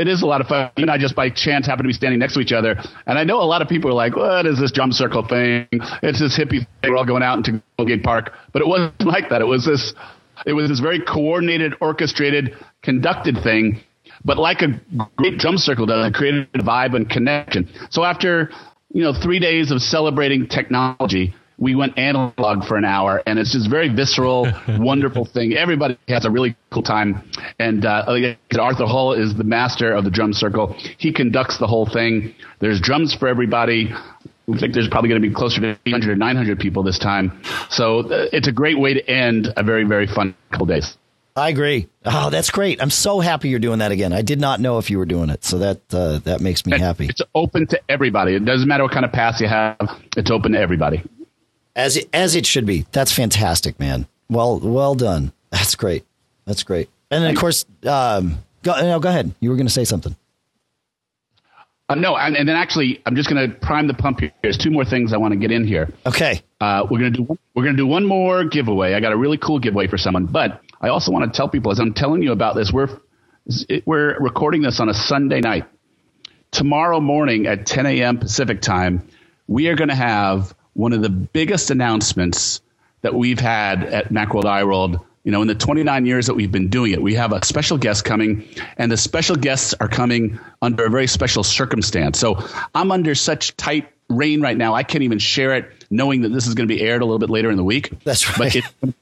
it is a lot of fun. You and I just by chance happen to be standing next to each other. And I know a lot of people are like, what is this drum circle thing? It's this hippie thing. We're all going out into Gate Park. But it wasn't like that. It was this, it was this very coordinated, orchestrated, conducted thing. But like a great drum circle does, it created a vibe and connection. So after, you know, three days of celebrating technology, we went analog for an hour, and it's just very visceral, (laughs) wonderful thing. Everybody has a really cool time, and uh, Arthur Hull is the master of the drum circle. He conducts the whole thing. There's drums for everybody. We think there's probably going to be closer to 800 or 900 people this time. So uh, it's a great way to end a very, very fun couple days. I agree. Oh, that's great. I'm so happy you're doing that again. I did not know if you were doing it, so that uh, that makes me happy. It's open to everybody. It doesn't matter what kind of pass you have. It's open to everybody. As it, as it should be. That's fantastic, man. Well, well done. That's great. That's great. And then, of course, um, go, no, go ahead. You were going to say something. Uh, no, and, and, then actually, I'm just going to prime the pump here. There's two more things I want to get in here. Okay. Uh, we're going to do we're going to do one more giveaway. I got a really cool giveaway for someone, but I also want to tell people as I'm telling you about this, we're we're recording this on a Sunday night. Tomorrow morning at 10 a.m. Pacific time, we are going to have one of the biggest announcements that we've had at Macworld iWorld you know, in the 29 years that we've been doing it, we have a special guest coming, and the special guests are coming under a very special circumstance. So I'm under such tight rein right now, I can't even share it, knowing that this is going to be aired a little bit later in the week. That's right. But it's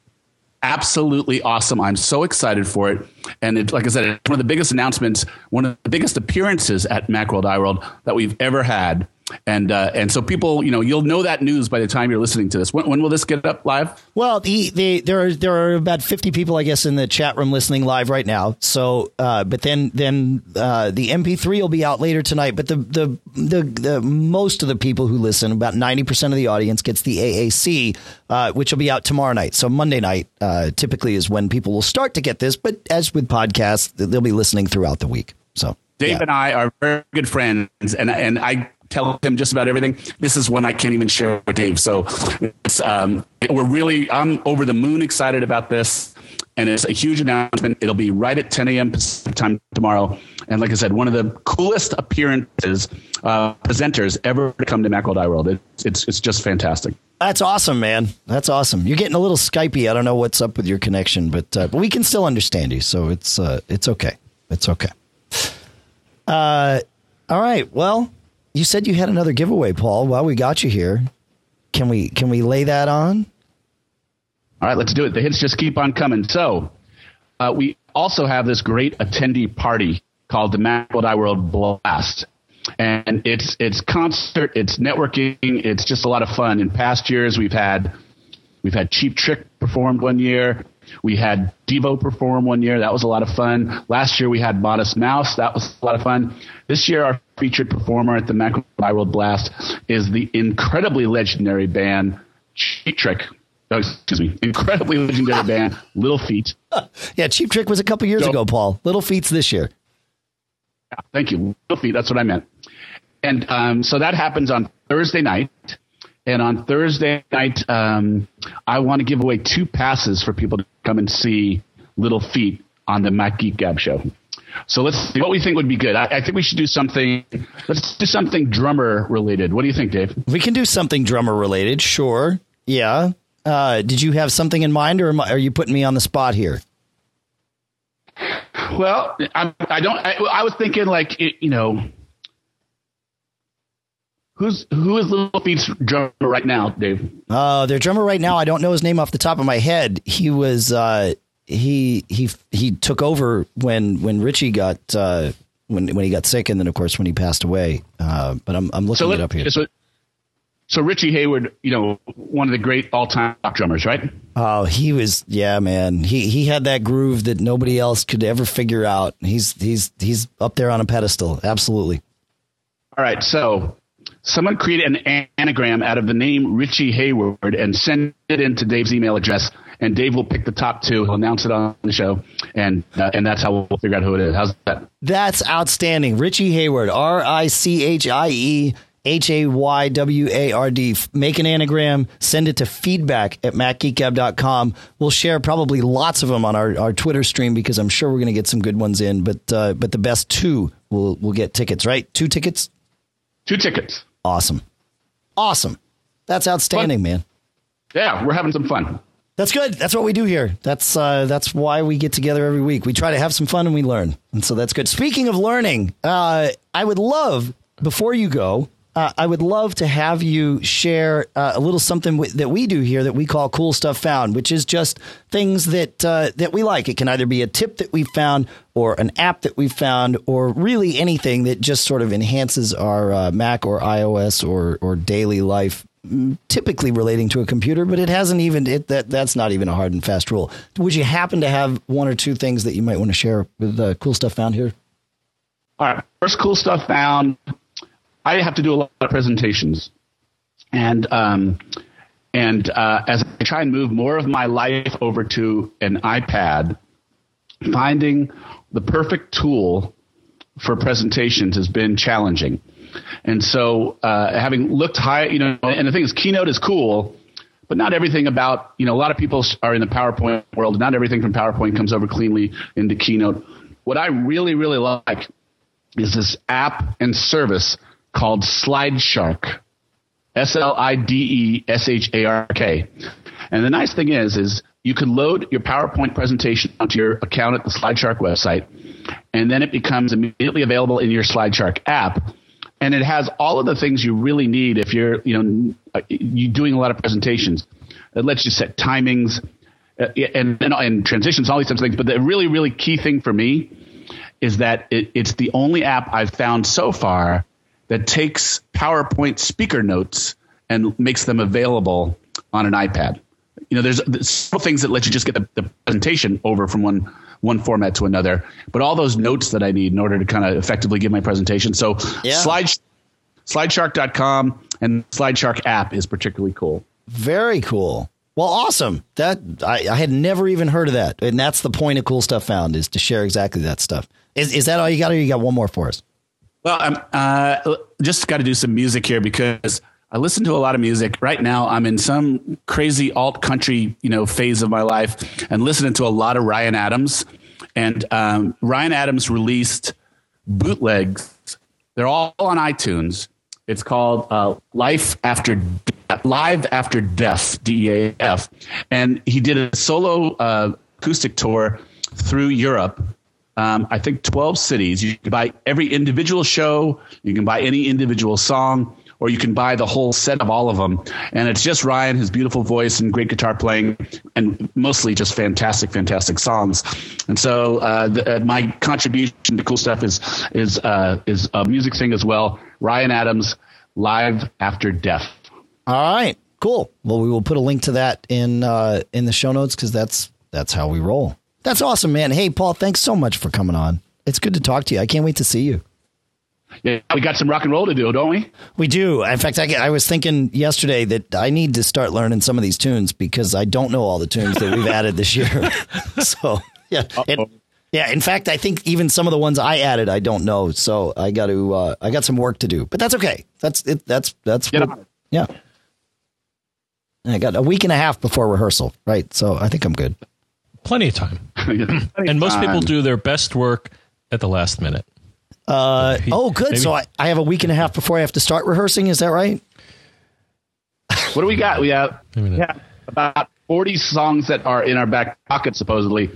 absolutely awesome. I'm so excited for it. And it, like I said, it's one of the biggest announcements, one of the biggest appearances at Macworld iWorld that we've ever had and uh, and so people, you know, you'll know that news by the time you're listening to this. When, when will this get up live? Well, the, the there are there are about 50 people, I guess, in the chat room listening live right now. So, uh, but then then uh, the MP3 will be out later tonight. But the, the the the most of the people who listen, about 90 percent of the audience, gets the AAC, uh, which will be out tomorrow night. So Monday night uh, typically is when people will start to get this. But as with podcasts, they'll be listening throughout the week. So. Dave yeah. and I are very good friends, and and I tell him just about everything. This is one I can't even share with Dave. So um, we're really, I'm over the moon excited about this. And it's a huge announcement. It'll be right at 10 a.m. Pacific time tomorrow. And like I said, one of the coolest appearances, uh, presenters ever to come to Macworld iWorld. It's, it's, it's just fantastic. That's awesome, man. That's awesome. You're getting a little Skypey. I don't know what's up with your connection, but uh, but we can still understand you, so it's uh, it's okay. It's okay. Uh, all right. Well, you said you had another giveaway, Paul. While we got you here. Can we can we lay that on? All right, let's do it. The hits just keep on coming. So, uh, we also have this great attendee party called the Macworld World Blast, and it's it's concert, it's networking, it's just a lot of fun. In past years, we've had we've had Cheap Trick performed one year. We had Devo perform one year. That was a lot of fun. Last year we had Modest Mouse. That was a lot of fun. This year our featured performer at the Macworld iWorld Blast is the incredibly legendary band Cheap Trick. Oh, excuse me, incredibly legendary (laughs) band Little Feat. yeah, Cheap Trick was a couple years so, ago, Paul. Little Feat's this year. Yeah, thank you. Little Feat, that's what I meant. And um, so that happens on Thursday night. And on Thursday night, um, I want to give away two passes for people to come and see Little Feat on the Mac Geek Gab show. So let's see what we think would be good. I, I, think we should do something. Let's do something drummer related. What do you think, Dave? We can do something drummer related. Sure. Yeah. Uh, did you have something in mind, or I, are you putting me on the spot here? Well, I, I don't. I, I, was thinking like you know Who's who is Little Feat's drummer right now, Dave? Uh, their drummer right now, I don't know his name off the top of my head. He was uh, he he he took over when when Richie got uh, when when he got sick, and then of course when he passed away. Uh, but I'm I'm looking so it up here. So, so Richie Hayward, you know, one of the great all time drummers, right? Oh, he was yeah, man. He he had that groove that nobody else could ever figure out. He's he's he's up there on a pedestal. Absolutely. All right, so someone create an anagram out of the name Richie Hayward and send it into Dave's email address, and Dave will pick the top two. He'll announce it on the show, and uh, and that's how we'll figure out who it is. How's that? That's outstanding. Richie Hayward, R I C H I E. H A Y W A R D. Make an anagram, send it to feedback at macgeekgab.com. We'll share probably lots of them on our, our Twitter stream because I'm sure we're going to get some good ones in. But uh, but the best two will will get tickets, right? Two tickets? Two tickets. Awesome. Awesome. That's outstanding, fun. man. Yeah, we're having some fun. That's good. That's what we do here. That's uh, that's why we get together every week. We try to have some fun and we learn, and so that's good. Speaking of learning, uh, I would love before you go uh, I would love to have you share uh, a little something w- that we do here that we call cool stuff found, which is just things that uh, that we like. It can either be a tip that we found, or an app that we found, or really anything that just sort of enhances our uh, Mac or iOS or or daily life. Mm, typically relating to a computer, but it hasn't even it, that that's not even a hard and fast rule. Would you happen to have one or two things that you might want to share with the cool stuff found here? All right, first cool stuff found I have to do a lot of presentations, and um, And uh, as I try and move more of my life over to an iPad, finding the perfect tool for presentations has been challenging. And so, uh, having looked high, you know, and the thing is, Keynote is cool, but not everything about, you know, a lot of people are in the PowerPoint world. Not everything from PowerPoint comes over cleanly into Keynote. What I really, really like is this app and service called SlideShark. S L I D E S H A R K. And the nice thing is, is you can load your PowerPoint presentation onto your account at the SlideShark website, and then it becomes immediately available in your SlideShark app. And it has all of the things you really need if you're, you know, you doing a lot of presentations. It lets you set timings uh, and, and, and transitions, all these types of things. But the really, really key thing for me is that it, it's the only app I've found so far that takes PowerPoint speaker notes and makes them available on an iPad. You know, there's, there's several things that let you just get the, the, presentation over from one one format to another, but all those notes that I need in order to kind of effectively give my presentation. So, yeah. slide slideshark.com and slideshark app is particularly cool. Very cool. Well, awesome. That I, I, had never even heard of that, and that's the point of cool stuff found is to share exactly that stuff. Is is that all you got, or you got one more for us? Well, I'm uh, just got to do some music here because I listen to a lot of music right now. I'm in some crazy alt country, you know, phase of my life, and listening to a lot of Ryan Adams. And um, Ryan Adams released bootlegs. They're all on iTunes. It's called uh, Life After Live After Deaf, D E A F, and he did a solo uh, acoustic tour through Europe um, I think 12 cities. You can buy every individual show, you can buy any individual song, or you can buy the whole set of all of them. And it's just Ryan, his beautiful voice and great guitar playing, and mostly just fantastic, fantastic songs. And so uh, the, uh, my contribution to cool stuff is is uh, is a music thing as well. Ryan Adams, live after deaf. All right, cool. Well, we will put a link to that in uh, in the show notes because that's that's how we roll. That's awesome, man. Hey, Paul, thanks so much for coming on. It's good to talk to you. I can't wait to see you. Yeah, we got some rock and roll to do, don't we? We do. In fact, I, I was thinking yesterday that I need to start learning some of these tunes because I don't know all the tunes that we've added this year. (laughs) (laughs) so, yeah. It, yeah, in fact, I think even some of the ones I added I don't know, so I got to uh, I got some work to do. But that's okay. That's it. That's that's what, yeah. I got a week and a half before rehearsal, right? So I think I'm good. Plenty of time. (laughs) Plenty and most time. people do their best work at the last minute. Uh, oh, good. Maybe. So I, I have a week and a half before I have to start rehearsing. Is that right? what do we got? We have, we have about 40 songs that are in our back pocket, supposedly,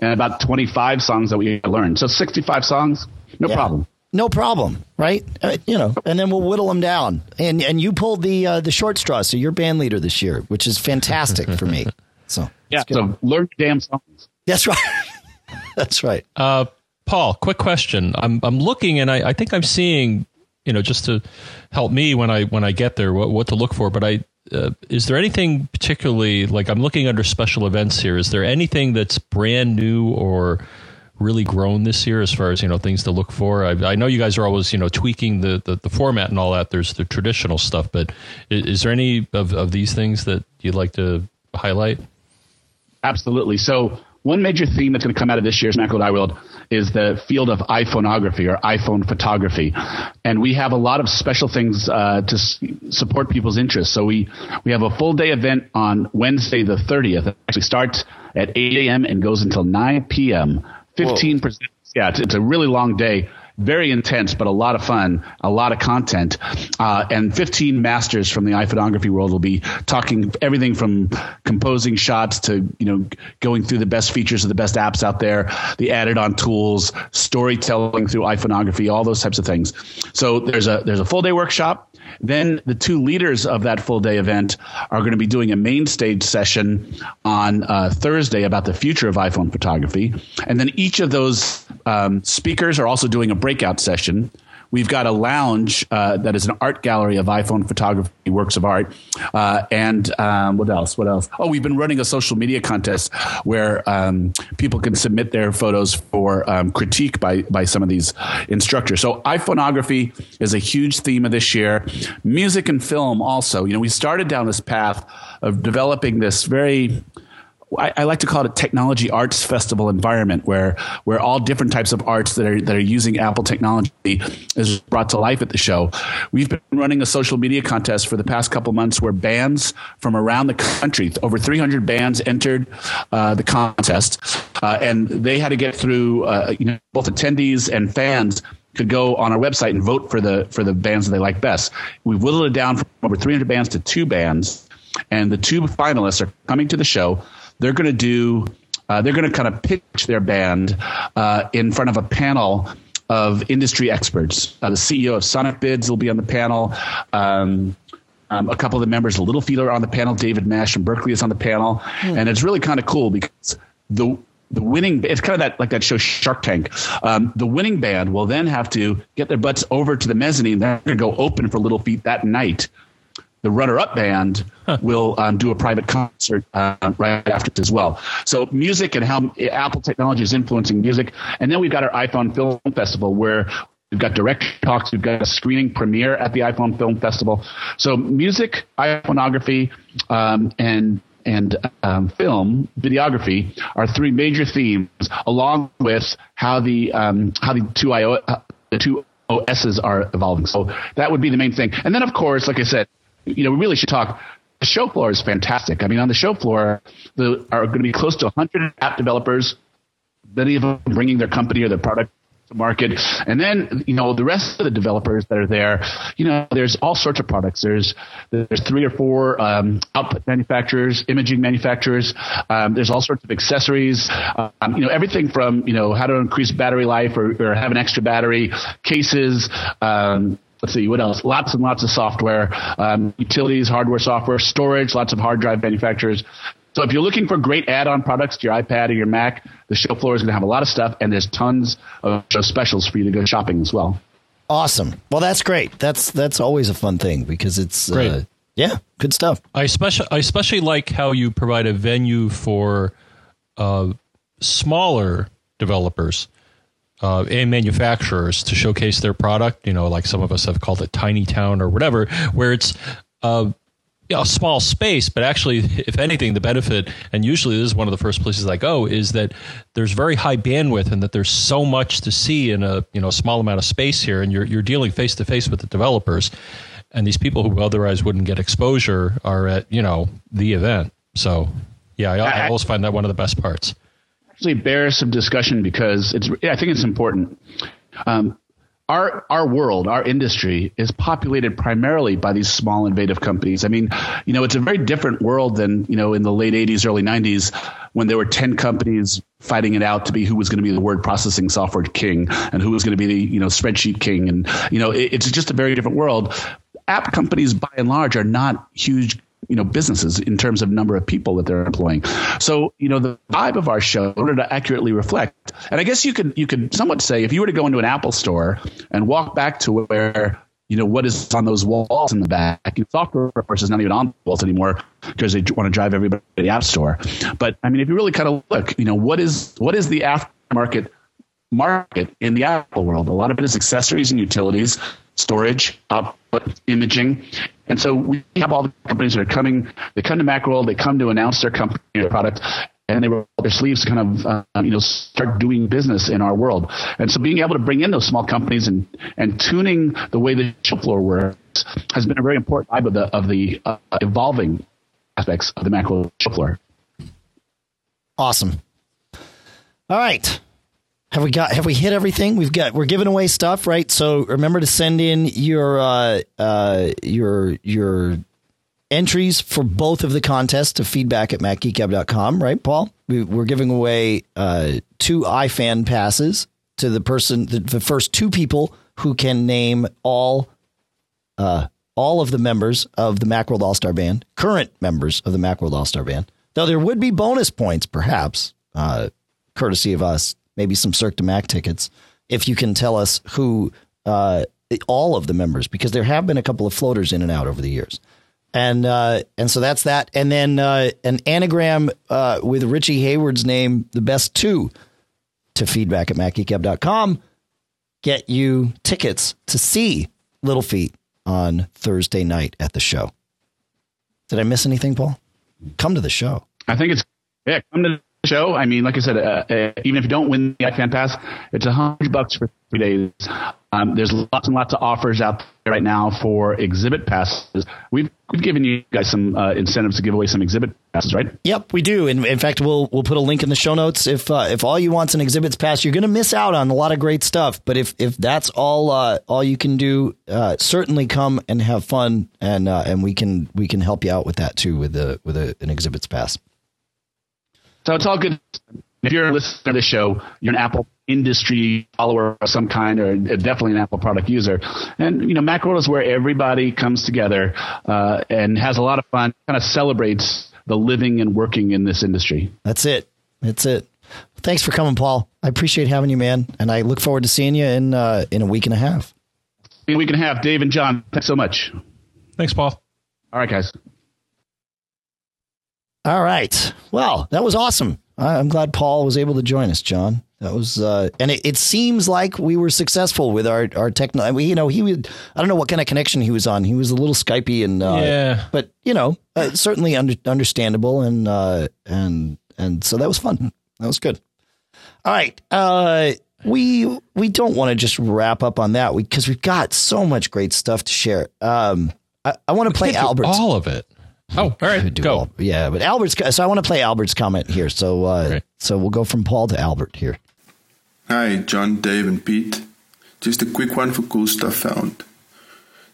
and about 25 songs that we learned. So 65 songs, no yeah. problem. No problem, right? Uh, you know, and then we'll whittle them down. And and you pulled the uh, the short straw, so you're band leader this year, which is fantastic for me. (laughs) So yeah, so learn damn songs. That's right. (laughs) That's right. Uh, Paul, quick question. I'm I'm looking and I, I think I'm seeing, you know, just to help me when I when I get there, what, what to look for. But I uh, is there anything particularly like I'm looking under special events here? Is there anything that's brand new or really grown this year as far as you know things to look for? I, I know you guys are always you know tweaking the, the, the format and all that. There's the traditional stuff, but is, is there any of, of these things that you'd like to highlight? Absolutely. So one major theme that's going to come out of this year's Macworld iWorld is the field of iPhoneography or iPhone photography, and we have a lot of special things uh, to s- support people's interests. So we we have a full day event on Wednesday the 30th. It actually starts at 8 a.m. and goes until 9 p.m. 15 percent. Yeah, it's, it's a really long day very intense, but a lot of fun, a lot of content. Uh, and 15 masters from the iPhoneography world will be talking everything from composing shots to, you know, going through the best features of the best apps out there, the added on tools, storytelling through iPhoneography, all those types of things. So there's a, there's a full day workshop. Then the two leaders of that full day event are going to be doing a main stage session on uh, Thursday about the future of iPhone photography. And then each of those um, speakers are also doing a breakout session We've got a lounge uh, that is an art gallery of iPhone photography works of art, uh, and um, what else? What else? Oh, we've been running a social media contest where um, people can submit their photos for um, critique by by some of these instructors. So iPhoneography is a huge theme of this year. Music and film also. You know, we started down this path of developing this very I, I, like to call it a technology arts festival environment where where all different types of arts that are that are using Apple technology is brought to life at the show. We've been running a social media contest for the past couple months where bands from around the country, over 300 bands, entered uh, the contest, uh, and they had to get through uh, you know both attendees and fans could go on our website and vote for the for the bands that they like best. We've whittled it down from over 300 bands to two bands, and the two finalists are coming to the show they're going to do uh, they're going to kind of pitch their band uh, in front of a panel of industry experts. Uh, the CEO of Sonicbids will be on the panel. Um, um, a couple of the members, of Little Feeler, on the panel. David Nash from Berkeley is on the panel, mm. and it's really kind of cool because the the winning it's kind of that like that show Shark Tank. Um, the winning band will then have to get their butts over to the mezzanine. They're going to go open for Little Feat that night the runner-up band will um, do a private concert uh, right after it as well. So music and how Apple technology is influencing music, and then we've got our iPhone Film Festival where we've got direct talks, we've got a screening premiere at the iPhone Film Festival. So music, iPhoneography, um, and and um, film videography are three major themes, along with how the um, how the two IO uh, the two OSs are evolving. So that would be the main thing. And then, of course, like I said, you know, we really should talk. The show floor is fantastic. I mean, on the show floor, there are going to be close to 100 app developers, many of them bringing their company or their product to market. And then, you know, the rest of the developers that are there, you know, there's all sorts of products. There's there's three or four um, output manufacturers, imaging manufacturers. Um, there's all sorts of accessories. Um, you know, everything from you know how to increase battery life or, or have an extra battery, cases. Um, let's see what else? Lots and lots of software um, utilities hardware software storage lots of hard drive manufacturers. So if you're looking for great add-on products to your ipad or your mac the show floor is going to have a lot of stuff and there's tons of specials for you to go shopping as well. Awesome. Well that's great. That's that's always a fun thing because it's great. Uh, yeah good stuff. I especially i especially like how you provide a venue for uh, smaller developers uh, and manufacturers to showcase their product. You know, like some of us have called it tiny town or whatever, where it's uh, you know, a small space, but actually, if anything, the benefit, and usually this is one of the first places I go, is that there's very high bandwidth and that there's so much to see in a you know small amount of space here, and you're you're dealing face to face with the developers, and these people who otherwise wouldn't get exposure are at you know the event. So, yeah, I, I always find that one of the best parts actually bears some discussion because it's. I think it's important. Um, our our world, our industry is populated primarily by these small innovative companies. I mean, you know, it's a very different world than, you know, in the late 80s, early 90s when there were 10 companies fighting it out to be who was going to be the word processing software king and who was going to be the, you know, spreadsheet king and, you know, it, it's just a very different world. App companies by and large are not huge you know businesses in terms of number of people that they're employing. So you know the vibe of our show, in order to accurately reflect, and I guess you could you could somewhat say if you were to go into an Apple store and walk back to where you know what is on those walls in the back. Software, of course, is not even on the walls anymore because they want to drive everybody to the App Store. But I mean, if you really kind of look, you know, what is what is the aftermarket market in the Apple world? A lot of it is accessories and utilities, storage, output, imaging, and so we have all the companies that are coming. They come to Macworld. They come to announce their company or product, and they roll their sleeves to kind of uh, you know start doing business in our world. And so being able to bring in those small companies and and tuning the way the show floor works has been a very important vibe of the of the uh, evolving aspects of the macro show floor. Awesome. All right. Have we got? Have we hit everything? We've got. We're giving away stuff, right? So remember to send in your uh, uh, your your entries for both of the contests to feedback at macgeekgab.com, right, Paul? We, are giving away uh, two iFan passes to the person, the, the, first two people who can name all uh, all of the members of the Macworld All Star Band, current members of the Macworld All Star Band. Though there would be bonus points, perhaps, uh, courtesy of us maybe some Cirque de Mac tickets if you can tell us who uh, all of the members because there have been a couple of floaters in and out over the years. And uh, and so that's that. And then uh, an anagram uh, with Richie Hayward's name, the best two, to feedback at macgeekgab.com. Get you tickets to see Little Feat on Thursday night at the show. Did I miss anything, Paul? Come to the show. I think it's yeah. Come to show. I mean, like I said, uh, uh, even if you don't win the iFan Pass, it's a hundred bucks for three days. Um, there's lots and lots of offers out there right now for exhibit passes. We've we've given you guys some uh, incentives to give away some exhibit passes, right? Yep, we do. In, in fact, we'll we'll put a link in the show notes. If uh, if all you want's an exhibits pass, you're going to miss out on a lot of great stuff. But if if that's all uh, all you can do, uh, certainly come and have fun, and uh, and we can we can help you out with that too with a with a, an exhibits pass. So it's all good. If you're a listener to the show, you're an Apple industry follower of some kind, or definitely an Apple product user. And you know, Macworld is where everybody comes together uh, and has a lot of fun. Kind of celebrates the living and working in this industry. That's it. That's it. Thanks for coming, Paul. I appreciate having you, man, and I look forward to seeing you in uh, in a week and a half. In a week and a half, Dave and John. Thanks so much. Thanks, Paul. All right, guys. All right. Well, that was awesome. I'm glad Paul was able to join us, John. That was, uh, and it, it, seems like we were successful with our our techno. We, you know, he would. I don't know what kind of connection he was on. He was a little Skypey and uh, yeah, but you know, uh, certainly under, understandable and uh, and and so that was fun. That was good. All right, uh, we we don't want to just wrap up on that because we, have got so much great stuff to share. Um, I, I want to play Albert. All of it. Oh, all right, go. All, yeah, but Albert's. So I want to play Albert's comment here. So, uh, right. so we'll go from Paul to Albert here. Hi, John, Dave, and Pete. Just a quick one for cool stuff found.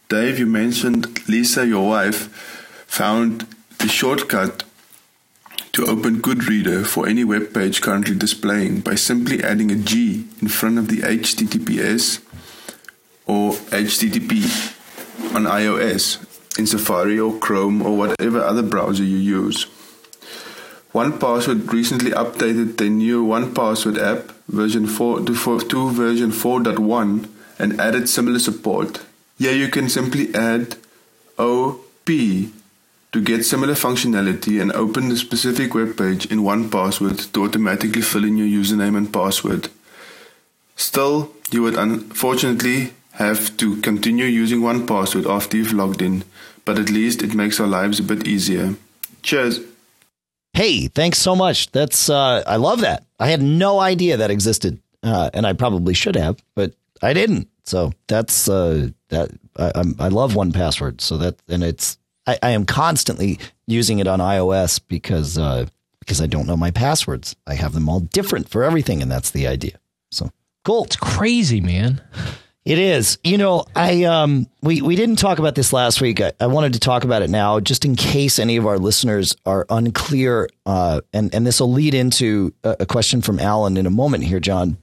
Dave, you mentioned Lisa, your wife, found the shortcut to open Goodreader for any web page currently displaying by simply adding a G in front of the HTTPS or HTTP on iOS in Safari or Chrome or whatever other browser you use. 1Password recently updated their new 1Password app version 4 to, 4, to version 4.1 and added similar support. Here you can simply add OP to get similar functionality and open the specific web page in 1Password to automatically fill in your username and password. Still, you would unfortunately have to continue using 1Password after you've logged in, but at least it makes our lives a bit easier. Cheers. Hey, thanks so much. That's uh, I love that. I had no idea that existed, uh, and I probably should have, but I didn't. So that's uh, that. I, I love 1Password. So that and it's I, I am constantly using it on iOS because uh, because I don't know my passwords. I have them all different for everything, and that's the idea. So cool. It's crazy, man. It is. You know, I um we we didn't talk about this last week. I, I, wanted to talk about it now, just in case any of our listeners are unclear. Uh, and and this will lead into a, a question from Alan in a moment here, John.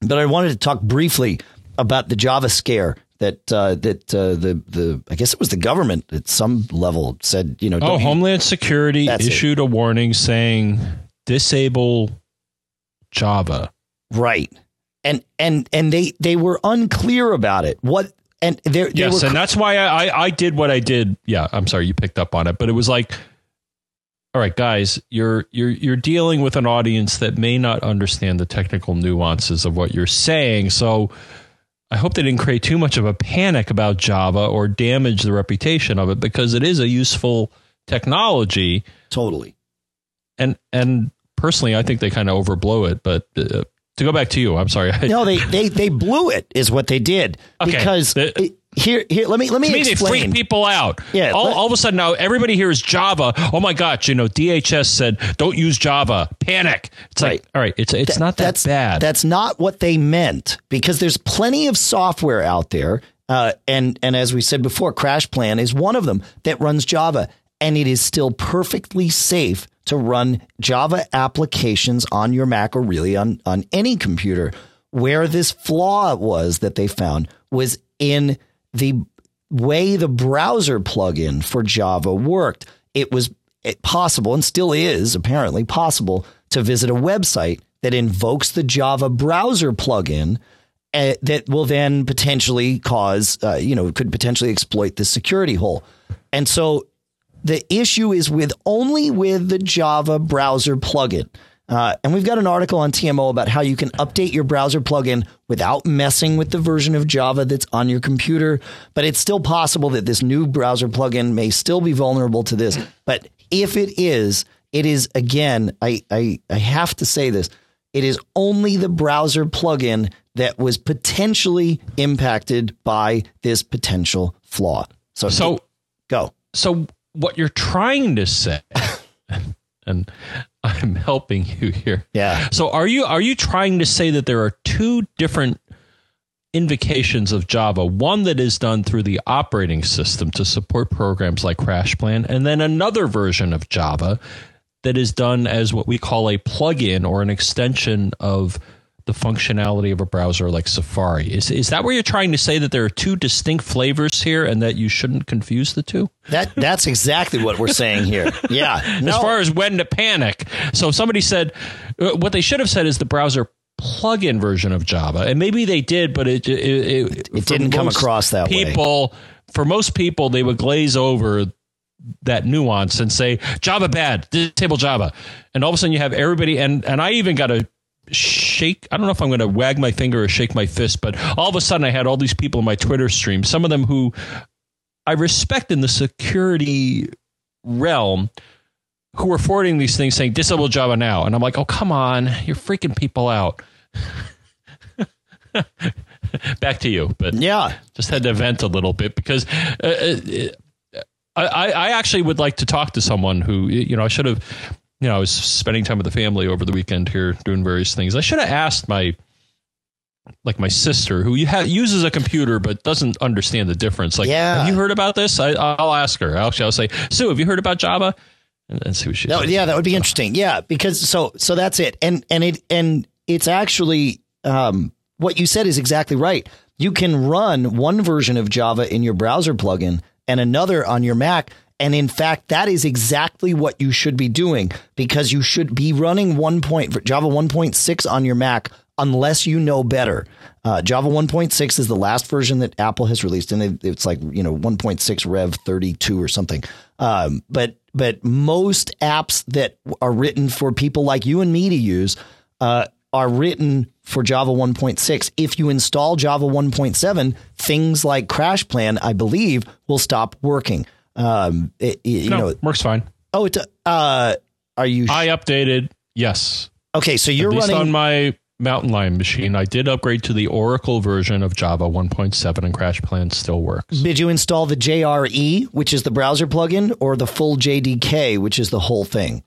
But I wanted to talk briefly about the Java scare that uh, that uh, the the I guess it was the government at some level said you know oh Homeland Security issued it. a warning saying disable Java right and and and they they were unclear about it. What and they yes, were, and that's why I, I I did what I did. Yeah, I'm sorry you picked up on it, but it was like, all right, guys, you're you're you're dealing with an audience that may not understand the technical nuances of what you're saying, so. I hope they didn't create too much of a panic about Java or damage the reputation of it because it is a useful technology. Totally. And and personally, I think they kind of overblow it. But uh, to go back to you, I'm sorry. no, they (laughs) they they blew it is what they did okay. because. The, here, here. Let me let me to me explain. They freak people out. Yeah. All, let, all of a sudden now, everybody here is Java. Oh my God! You know, DHS said don't use Java. Panic. It's right. like, all right, it's it's not that that's, bad. That's not what they meant because there's plenty of software out there, uh, and and as we said before, CrashPlan is one of them that runs Java, and it is still perfectly safe to run Java applications on your Mac or really on, on any computer. Where this flaw was that they found was in the way the browser plugin for Java worked. It was possible and still is apparently possible to visit a website that invokes the Java browser plugin uh, that will then potentially cause, uh, you know, could potentially exploit the security hole. And so the issue is with only with the Java browser plugin. Uh, and we've got an article on TMO about how you can update your browser plugin without messing with the version of Java that's on your computer. But it's still possible that this new browser plugin may still be vulnerable to this. But if it is, it is again, I, I, I have to say this. It is only the browser plugin that was potentially impacted by this potential flaw. So, So go. so what you're trying to say (laughs) and I'm helping you here. Yeah. So are you are you trying to say that there are two different invocations of Java, one that is done through the operating system to support programs like CrashPlan, and then another version of Java that is done as what we call a plugin or an extension of the functionality of a browser like Safari. Is is that where you're trying to say that there are two distinct flavors here and that you shouldn't confuse the two? That that's exactly what we're saying here. Yeah. (laughs) No. As far as when to panic. So somebody said uh, what they should have said is the browser plugin version of Java, and maybe they did, but it it, it, It didn't come across that way. people, For most people, they would glaze over that nuance and say Java bad, disable Java, and all of a sudden you have everybody. And and I even got a shake. I don't know if I'm going to wag my finger or shake my fist, but all of a sudden I had all these people in my Twitter stream. Some of them who I respect in the security realm who were forwarding these things saying disable Java now. And I'm like, oh, come on. You're freaking people out. (laughs) Back to you. But Yeah. just had to vent a little bit because uh, uh, I, I actually would like to talk to someone who, you know, I should have, you know, I was spending time with the family over the weekend here doing various things. I should have asked my, like my sister who you ha- uses a computer but doesn't understand the difference. Like, Yeah. have you heard about this? I, I'll ask her. Actually, I'll say, Sue, have you heard about Java? And, and see what she No, yeah, that would be interesting. Yeah, because so so that's it. And and it and it's actually um what you said is exactly right. You can run one version of Java in your browser plugin and another on your Mac. And in fact, that is exactly what you should be doing because you should be running one point Java 1.6 on your Mac unless you know better. Uh, Java 1.6 is the last version that Apple has released, and it, it's like you know 1.6 Rev 32 or something. Um, but but most apps that are written for people like you and me to use uh, are written for Java 1.6. If you install Java 1.7, things like CrashPlan, I believe, will stop working. Um, it, you No, know, works fine. oh, it, uh, are you I updated. Yes. okay? So you're running on my Mountain Lion machine, I did upgrade to the Oracle version of Java 1.7, and CrashPlan still works. Did you install the JRE, which is the browser plugin, or the full JDK, which is the whole thing?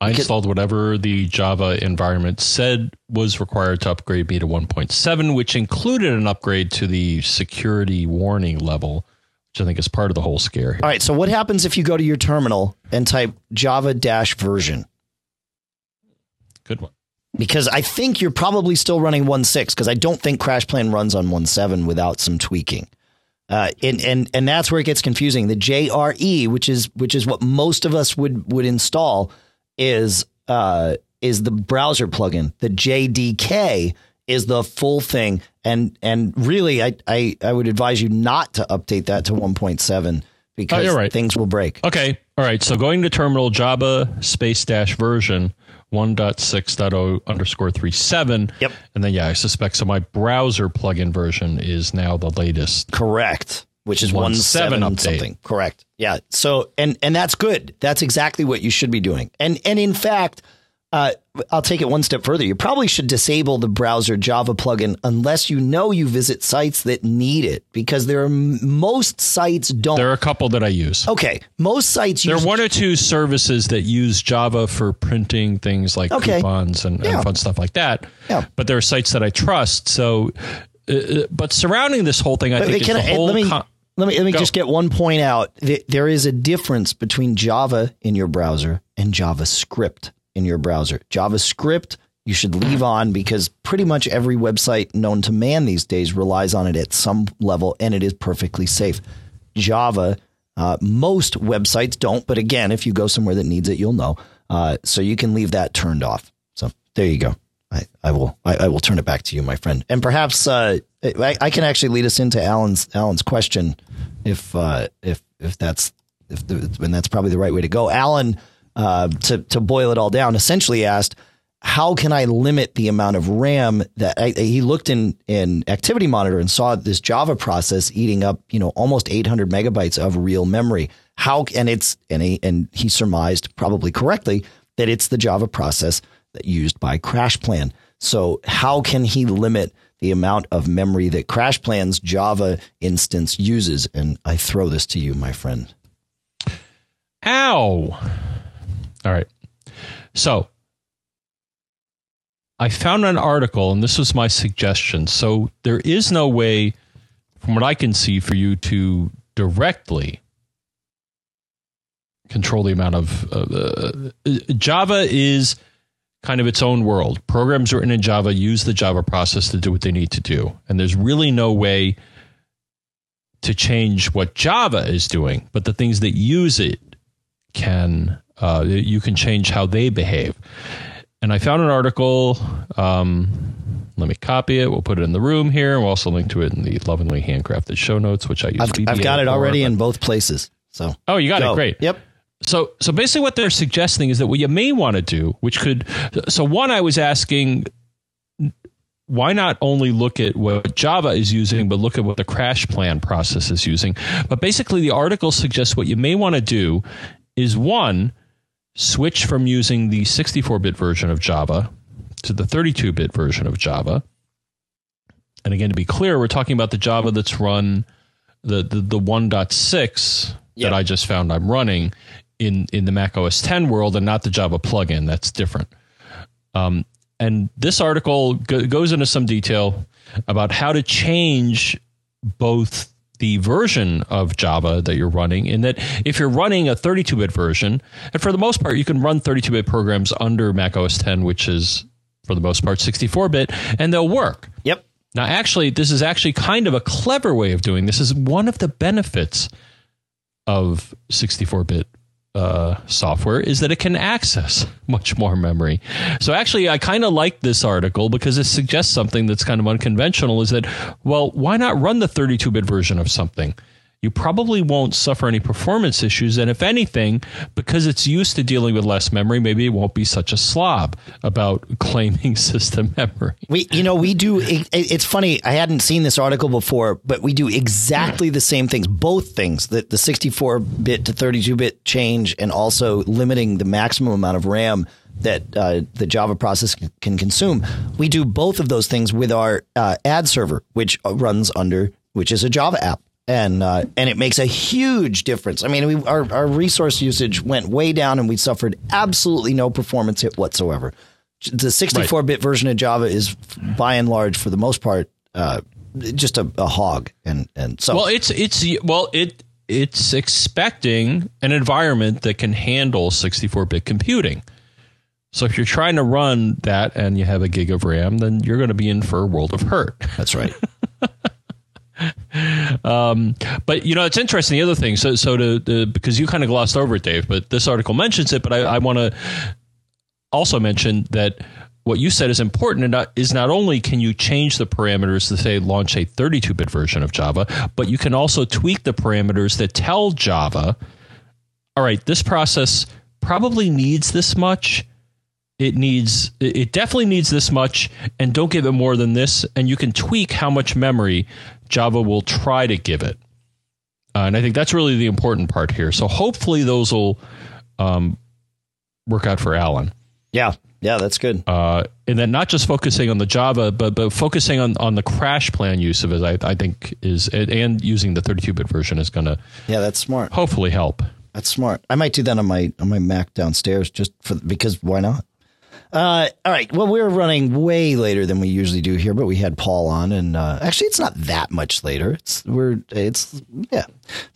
I installed whatever the Java environment said was required to upgrade me to 1.7, which included an upgrade to the security warning level, which I think is part of the whole scare here. All right. So what happens if you go to your terminal and type Java dash version? Good one. Because I think you're probably still running 1.6 because I don't think CrashPlan runs on 1.7 without some tweaking. Uh, and, and and that's where it gets confusing. The JRE, which is which is what most of us would would install, is uh, is the browser plugin. The JDK is the full thing, and and really, I I, I would advise you not to update that to 1.7 because Oh, right. things will break. Okay. All right. So going to terminal Java space dash version 1.6.0 underscore 37. Yep. And then, yeah, I suspect so. My browser plugin version is now the latest. Correct. Which is One one seven seven update. something. Correct. Yeah. So and and that's good. That's exactly what you should be doing. And and in fact, uh, I'll take it one step further. You probably should disable the browser Java plugin unless you know you visit sites that need it, because there are most sites don't. There are a couple that I use. okay, most sites There use are one or two services that use Java for printing things like Okay. coupons and, Yeah. and fun stuff like that. Yeah. But there are sites that I trust. So, uh, uh, but surrounding this whole thing, I But think is can the I- whole. let me con- let me let me Go. just get one point out. Th- There is a difference between Java in your browser and JavaScript in your browser. JavaScript you should leave on because pretty much every website known to man these days relies on it at some level, and it is perfectly safe. Java, uh, most websites don't, but again, if you go somewhere that needs it, you'll know. Uh, so you can leave that turned off. So there you go. I, I will I, I will turn it back to you, my friend, and perhaps uh, I, I can actually lead us into Alan's Alan's question, if uh, if if that's if the, and that's probably the right way to go. Alan, uh, to to boil it all down, essentially asked, how can I limit the amount of RAM that I, he looked in in Activity Monitor and saw this Java process eating up you know almost 800 megabytes of real memory. How and it's and he and he surmised probably correctly that it's the Java process that used by CrashPlan. So how can he limit the amount of memory that CrashPlan's Java instance uses? And I throw this to you, my friend. Ow. All right. So I found an article, and this was my suggestion. So there is no way, from what I can see, for you to directly control the amount of uh, uh, Java is kind of its own world. Programs written in Java use the Java process to do what they need to do. And there's really no way to change what Java is doing, but the things that use it can, uh, you can change how they behave. And I found an article. Um, let me copy it. We'll put it in the room here. And we'll also link to it in the lovingly handcrafted show notes, which I use. I've, I've got it already in both places. So oh, you got go. it. Great. Yep. So, so basically, what they're suggesting is that what you may want to do, which could, so one, I was asking, why not only look at what Java is using, but look at what the CrashPlan process is using? But basically, the article suggests what you may want to do is one, switch from using the 64 bit version of Java to the 32 bit version of Java. And again, to be clear, we're talking about the Java that's run the, the, the 1.6 yep. that I just found I'm running in in the Mac OS 10 world and not the Java plugin. That's different. Um, and this article go, goes into some detail about how to change both the version of Java that you're running, in that if you're running a 32 bit version, and for the most part, you can run 32 bit programs under Mac OS 10, which is for the most part 64 bit, and they'll work. Yep. Now, actually, this is actually kind of a clever way of doing this. Is one of the benefits of 64 bit uh, software is that it can access much more memory. So actually, I kind of like this article because it suggests something that's kind of unconventional. Is that well, why not run the 32-bit version of something? You probably won't suffer any performance issues. And if anything, because it's used to dealing with less memory, maybe it won't be such a slob about (laughs) claiming system memory. We, you know, we do. It, it's funny. I hadn't seen this article before, but we do exactly the same things. Both things that the 64 bit to 32 bit change, and also limiting the maximum amount of RAM that uh, the Java process can consume. We do both of those things with our uh, ad server, which runs under, which is a Java app and uh, and it makes a huge difference. I mean, we, our our resource usage went way down, and we suffered absolutely no performance hit whatsoever. The 64 bit right. version of Java is, by and large, for the most part, uh, just a, a, hog, and and so well, it's it's well it it's expecting an environment that can handle 64 bit computing. So if you're trying to run that and you have a gig of RAM, then you're going to be in for a world of hurt. That's right. (laughs) um, but you know, it's interesting. The other thing, so so to, to because you kind of glossed over it, Dave, but this article mentions it. But I, I want to also mention that what you said is important and not, is not only can you change the parameters to say launch a 32-bit version of Java, but you can also tweak the parameters that tell Java, all right, this process probably needs this much it needs it definitely needs this much and don't give it more than this and you can tweak how much memory java will try to give it. Uh, and i think that's really the important part here. So hopefully those will um, work out for alan. Yeah. Yeah that's good. Uh, and then not just focusing on the java but but focusing on on the CrashPlan use of it i, I think is and using the 32-bit version is going to yeah that's smart. hopefully help. That's smart. I might do that on my on my Mac downstairs just for because why not? Uh, all right. Well, we're running way later than we usually do here, but we had Paul on, and uh, actually, it's not that much later. It's we're it's yeah,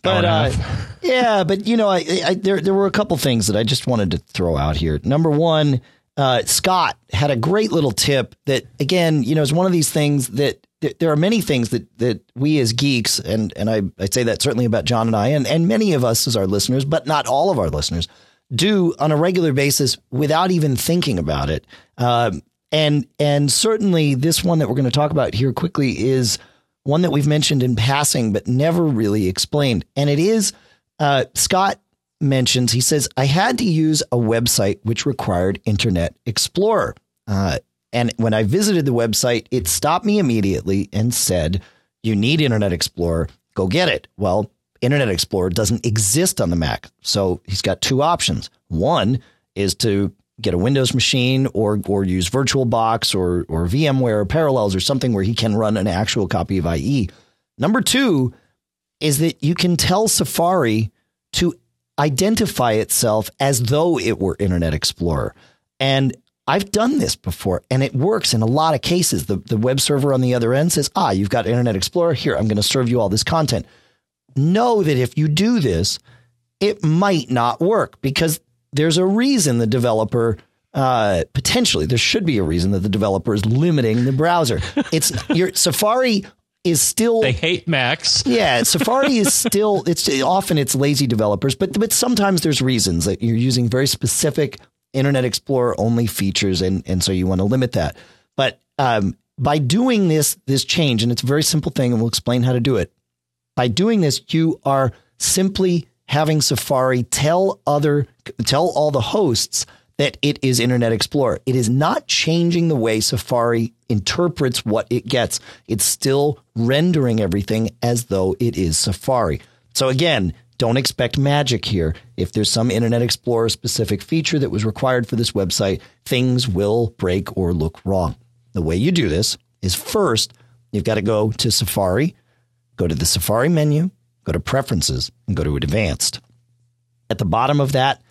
but uh, (laughs) yeah, but you know, I, I, there there were a couple things that I just wanted to throw out here. Number one, uh, Scott had a great little tip that again, you know, is one of these things that there are many things that that we as geeks, and and I I say that certainly about John and I, and and many of us as our listeners, but not all of our listeners do on a regular basis without even thinking about it. Uh, and and certainly this one that we're going to talk about here quickly is one that we've mentioned in passing but never really explained. And it is uh, Scott mentions he says I had to use a website which required Internet Explorer. Uh, and when I visited the website, it stopped me immediately and said, "You need Internet Explorer. Go get it." Well, Internet Explorer doesn't exist on the Mac, so he's got two options. One is to get a Windows machine or or use VirtualBox or or VMware or Parallels or something where he can run an actual copy of IE. Number two is that you can tell Safari to identify itself as though it were Internet Explorer. And I've done this before and it works in a lot of cases. The, the web server on the other end says, ah, you've got Internet Explorer. Here, I'm going to serve you all this content. Know that if you do this, it might not work because there's a reason the developer uh, potentially there should be a reason that the developer is limiting the browser. (laughs) It's your Safari is still they hate Max. yeah, Safari is still it's often it's lazy developers, but but sometimes there's reasons that you're using very specific Internet Explorer only features, and and so you want to limit that. But um, by doing this this change, and it's a very simple thing, and we'll explain how to do it. By doing this, you are simply having Safari tell other tell all the hosts that it is Internet Explorer. It is not changing the way Safari interprets what it gets. It's still rendering everything as though it is Safari. So again, don't expect magic here. If there's some Internet Explorer specific feature that was required for this website, things will break or look wrong. The way you do this is first, you've got to go to Safari, go to the Safari menu, go to Preferences, and go to Advanced. At the bottom of that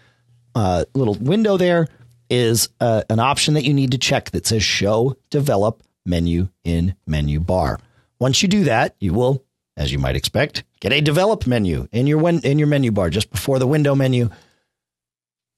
uh, little window there is uh, an option that you need to check that says Show Develop Menu in Menu Bar. Once you do that, you will, as you might expect, get a Develop menu in your win- in your menu bar just before the Window menu.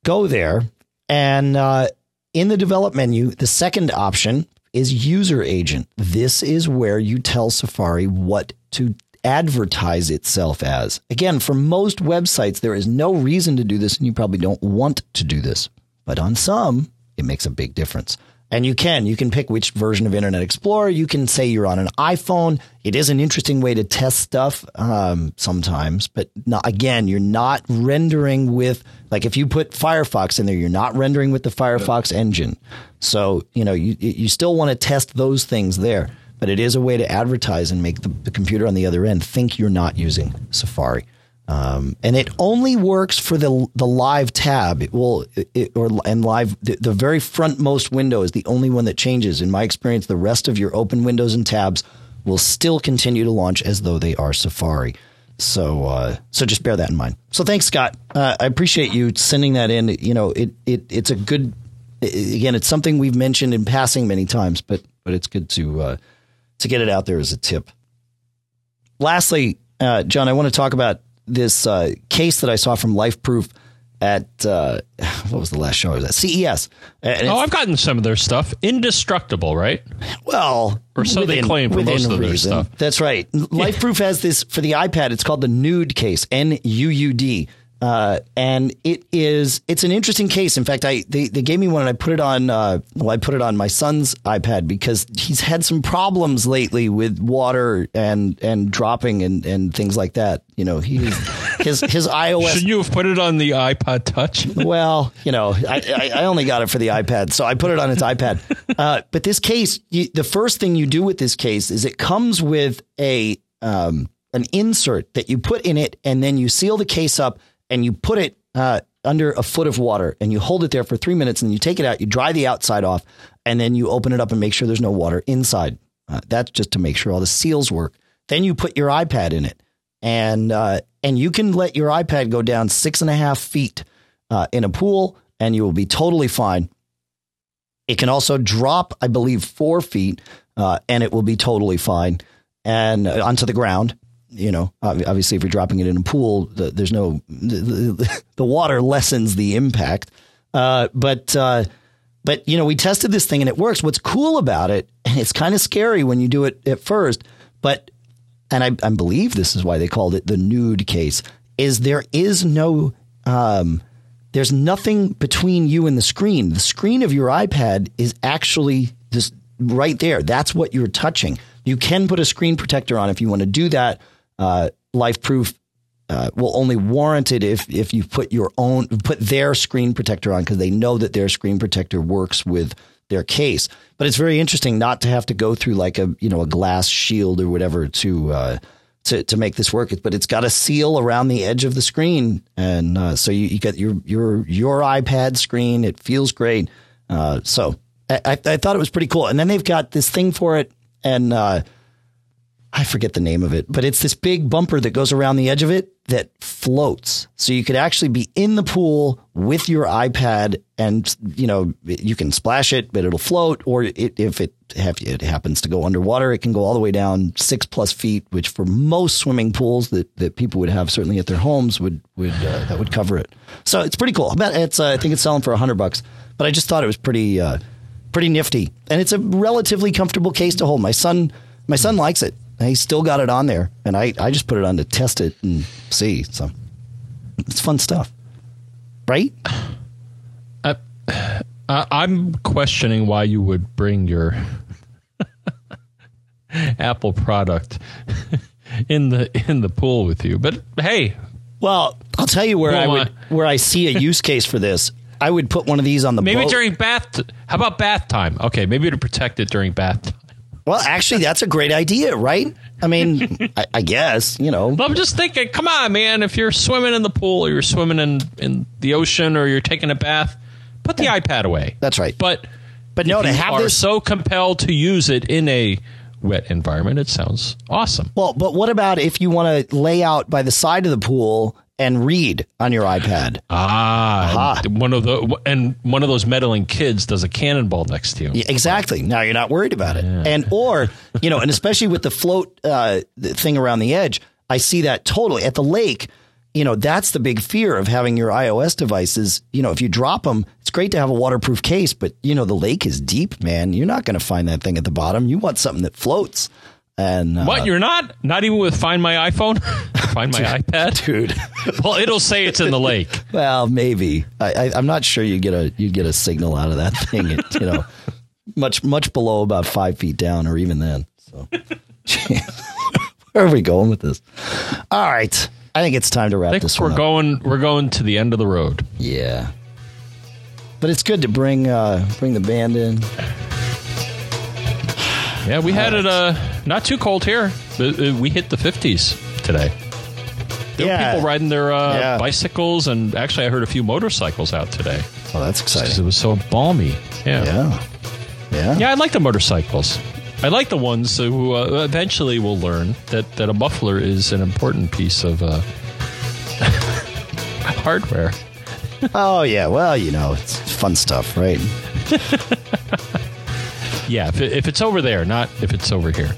Go there, and uh, in the Develop menu, the second option is User Agent. This is where you tell Safari what to advertise itself as. Again, for most websites, there is no reason to do this, and you probably don't want to do this. But on some, it makes a big difference. And you can, you can pick which version of Internet Explorer. You can say you're on an iPhone. It is an interesting way to test stuff um, sometimes, but not, again, you're not rendering with, like if you put Firefox in there, you're not rendering with the Firefox engine. So, you know, you, you still want to test those things there but it is a way to advertise and make the, the computer on the other end think you're not using Safari. Um, and it only works for the the live tab. It will it, or and live the, the, very frontmost window is the only one that changes. In my experience, the rest of your open windows and tabs will still continue to launch as though they are Safari. So uh, so just bear that in mind. So thanks, Scott. Uh, I appreciate you sending that in. You know, it it it's a good. Again, it's something we've mentioned in passing many times, but but it's good to uh, to get it out there as a tip. Lastly, uh, John, I want to talk about this uh, case that I saw from LifeProof at uh, what was the last show I was at CES. oh, I've gotten some of their stuff. Indestructible, right? Well, or so within, they claim for most of their stuff. That's right. LifeProof has this for the iPad. It's called the Nude case. N U U D. Uh, and it is it's an interesting case. In fact, I they, they gave me one and I put it on uh, well I put it on my son's iPad because he's had some problems lately with water and and dropping and, and things like that. You know, he his his (laughs) iOS. Should you have put it on the iPod Touch? (laughs) well, you know, I, I, I only got it for the iPad, so I put it on its iPad. (laughs) Uh, but this case, you, the first thing you do with this case is it comes with a um, an insert that you put in it, and then you seal the case up and you put it uh, under a foot of water and you hold it there for three minutes and you take it out, you dry the outside off, and then you open it up and make sure there's no water inside. Uh, that's just to make sure all the seals work. Then you put your iPad in it, and uh, and you can let your iPad go down six and a half feet uh, in a pool, and you will be totally fine. It can also drop, I believe, four feet, uh, and it will be totally fine, and uh, onto the ground you know, obviously, if you're dropping it in a pool, the, there's no the, the, water lessens the impact. Uh, but uh, but you know, we tested this thing and it works. What's cool about it, and it's kind of scary when you do it at first, but and I, I believe this is why they called it the nude case, is there is no um, there's nothing between you and the screen. The screen of your iPad is actually just right there. That's what you're touching. You can put a screen protector on if you want to do that. Uh, LifeProof uh, will only warrant it if if you put your own put their screen protector on because they know that their screen protector works with their case. But it's very interesting not to have to go through like a you know a glass shield or whatever to uh, to to make this work. But it's got a seal around the edge of the screen, and uh, so you, you get your your your iPad screen. It feels great. Uh, so I, I, I thought it was pretty cool. And then they've got this thing for it, and uh, I forget the name of it, but it's this big bumper that goes around the edge of it that floats. So you could actually be in the pool with your iPad and, you know, you can splash it, but it'll float. Or it, if it, have, it happens to go underwater, it can go all the way down six plus feet, which for most swimming pools that, that people would have certainly at their homes would, would, uh, that would cover it. So it's pretty cool. It's, uh, I think it's selling for a hundred bucks, but I just thought it was pretty, uh, pretty nifty. And it's a relatively comfortable case to hold. My son, my son likes it. He's still got it on there, and I, I just put it on to test it and see. So it's fun stuff, right? Uh, I'm questioning why you would bring your (laughs) Apple product (laughs) in the in the pool with you. But hey, well, I'll tell you where I would where I see a use case for this. I would put one of these on the maybe boat. during bath. How about bath time? Okay, maybe to protect it during bath time. Well, actually, that's a great idea, right? I mean, (laughs) I, I, guess you know. I'm just thinking, come on, man! If you're swimming in the pool, or you're swimming in in the ocean, or you're taking a bath, put the yeah. iPad away. That's right. But but no, to have are this so compelled to use it in a wet environment, it sounds awesome. Well, but what about if you want to lay out by the side of the pool and read on your iPad. Ah, one of the and one of those meddling kids does a cannonball next to you. Yeah, exactly. Now you're not worried about it, yeah. and or you know, and especially with the float uh, thing around the edge, I see that totally at the lake. You know, that's the big fear of having your iOS devices. You know, if you drop them, it's great to have a waterproof case, but you know, the lake is deep, man. You're not going to find that thing at the bottom. You want something that floats. And uh, what you're not? Not even with Find My iPhone, (laughs) Find My (laughs) dude, iPad, dude. (laughs) well, it'll say it's in the lake. well, maybe. I, am not sure you get a you get a signal out of that thing. It, you know, much much below about five feet down, or even then. So, where are we going with this? All right, I think it's time to wrap this. We're up. going. We're going to the end of the road. Yeah, but it's good to bring uh, bring the band in. Yeah, we had it uh, not too cold here. We hit the 50s today. There yeah. were people riding their uh, yeah. bicycles, and actually, I heard a few motorcycles out today. Oh, that's exciting! It was so balmy. Yeah, yeah, yeah. Yeah, I like the motorcycles. I like the ones who uh, eventually will learn that that a muffler is an important piece of uh, (laughs) hardware. oh yeah, well you know it's fun stuff, right? (laughs) Yeah, if, it, if it's over there, not if it's over here.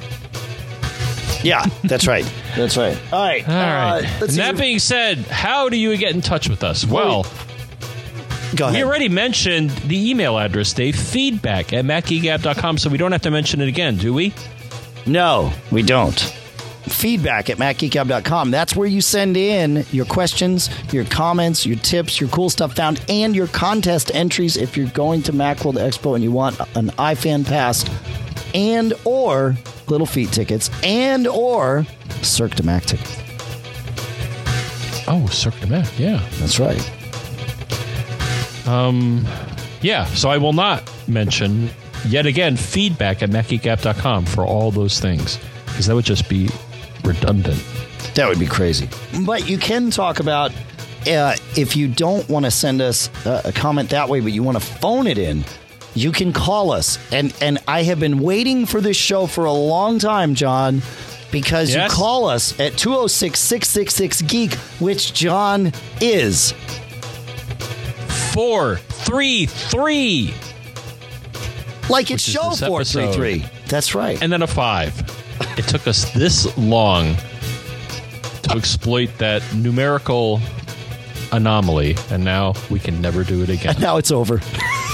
(laughs) Yeah, that's right. That's right. All right. All right. Uh, and that being said, how do you get in touch with us? Well, Go ahead. we already mentioned the email address, Dave, feedback at macgeekgab.com, so we don't have to mention it again, do we? No, we don't feedback at macgeekgab.com. That's where you send in your questions, your comments, your tips, your cool stuff found, and your contest entries if you're going to Macworld Expo and you want an iFan pass and or Little Feat tickets and or Cirque du Mac tickets. Oh, Cirque du Mac, yeah. That's right. Um, yeah, so I will not mention yet again feedback at macgeekgab.com for all those things because that would just be redundant. That would be crazy. But you can talk about uh, if you don't want to send us a, a comment that way, but you want to phone it in. You can call us, and and I have been waiting for this show for a long time, John, because yes. you call us at 206-666 geek, which John is four three three. Like it's show four three three. That's right. And then a five it took us this long to exploit that numerical anomaly, and now we can never do it again. And (laughs) now it's over.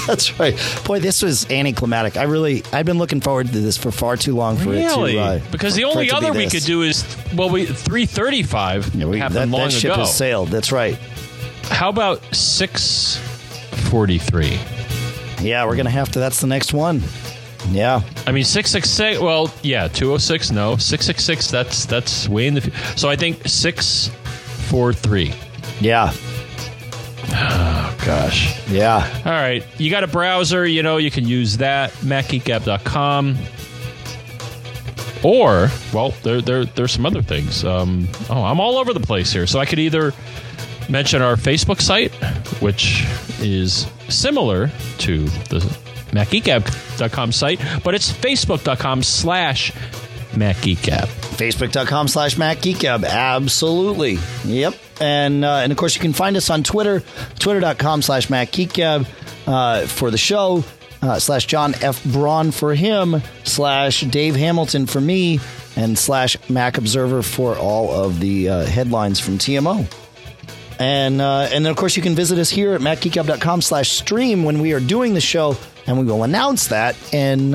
(laughs) That's right. Boy, this was anticlimactic. I really, I've been looking forward to this for far too long for really? it to. Uh, because the only other be we could do is well, we three thirty five yeah, we, happened that, long that ship ago. has sailed. That's right. how about six forty three? Yeah, we're gonna have to. That's the next one. Yeah. I mean, six six six. Well, yeah, two oh six. No, six six six. That's that's way in the. So I think six four three. Yeah. (sighs) Gosh. Yeah. All right, you got a browser. You know, you can use that macgeekgab.com. Or, well, there, there, there's some other things. Um, oh, I'm all over the place here. So I could either mention our Facebook site, which is similar to the macgeekgab.com site, but it's facebook.com slash macgeekgab. Facebook.com slash macgeekgab. Absolutely. Yep. And uh, and of course you can find us on Twitter, twitter.com slash macgeekgab uh, for the show, uh, slash John F. Braun for him, slash Dave Hamilton for me, and slash Mac Observer for all of the uh, headlines from TMO. And uh, and then of course you can visit us here at macgeekgab.com slash stream when we are doing the show, and we will announce that And,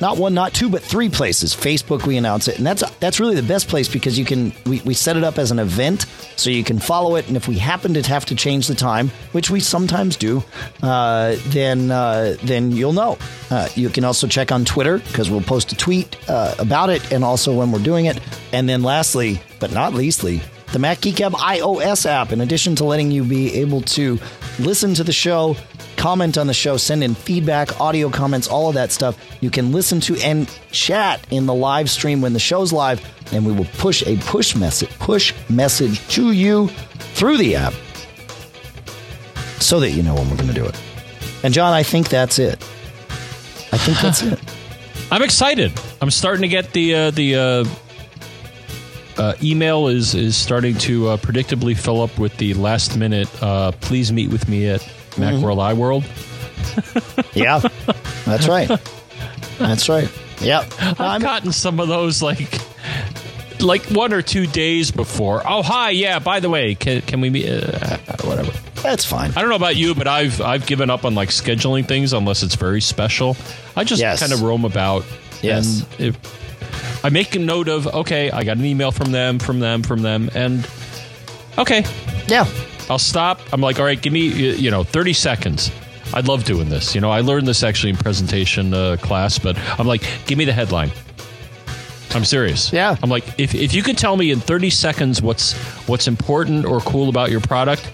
not one, not two, but three places. Facebook we announce it, and that's that's really the best place because you can we, we set it up as an event, so you can follow it, and if we happen to have to change the time, which we sometimes do, uh, then uh, then you'll know. Uh, you can also check on Twitter because we'll post a tweet uh, about it, and also when we're doing it. And then lastly, but not leastly, the Mac Geek iOS app, in addition to letting you be able to listen to the show, comment on the show, send in feedback, audio comments, all of that stuff, you can listen to and chat in the live stream when the show's live, and we will push a push message push message to you through the app so that you know when we're going to do it. And John, I think that's it. I think that's (sighs) it. I'm excited. I'm starting to get the uh, the uh, uh, email is is starting to uh, predictably fill up with the last minute. Uh, please meet with me at Macworld iWorld. (laughs) Yeah, that's right. That's right. Yep. I've gotten some of those like like one or two days before. Oh hi, yeah. By the way, can can we meet? Uh, whatever. That's fine. I don't know about you, but I've I've given up on like scheduling things unless it's very special. I just Yes. kind of roam about. Yes. And if I make a note of okay, I got an email from them, from them, from them, and okay, Yeah. I'll stop. I'm like, all right, give me you know 30 seconds. I love doing this. You know, I learned this actually in presentation uh, class, but I'm like, give me the headline. I'm serious. Yeah. I'm like, if, if you could tell me in 30 seconds what's what's important or cool about your product,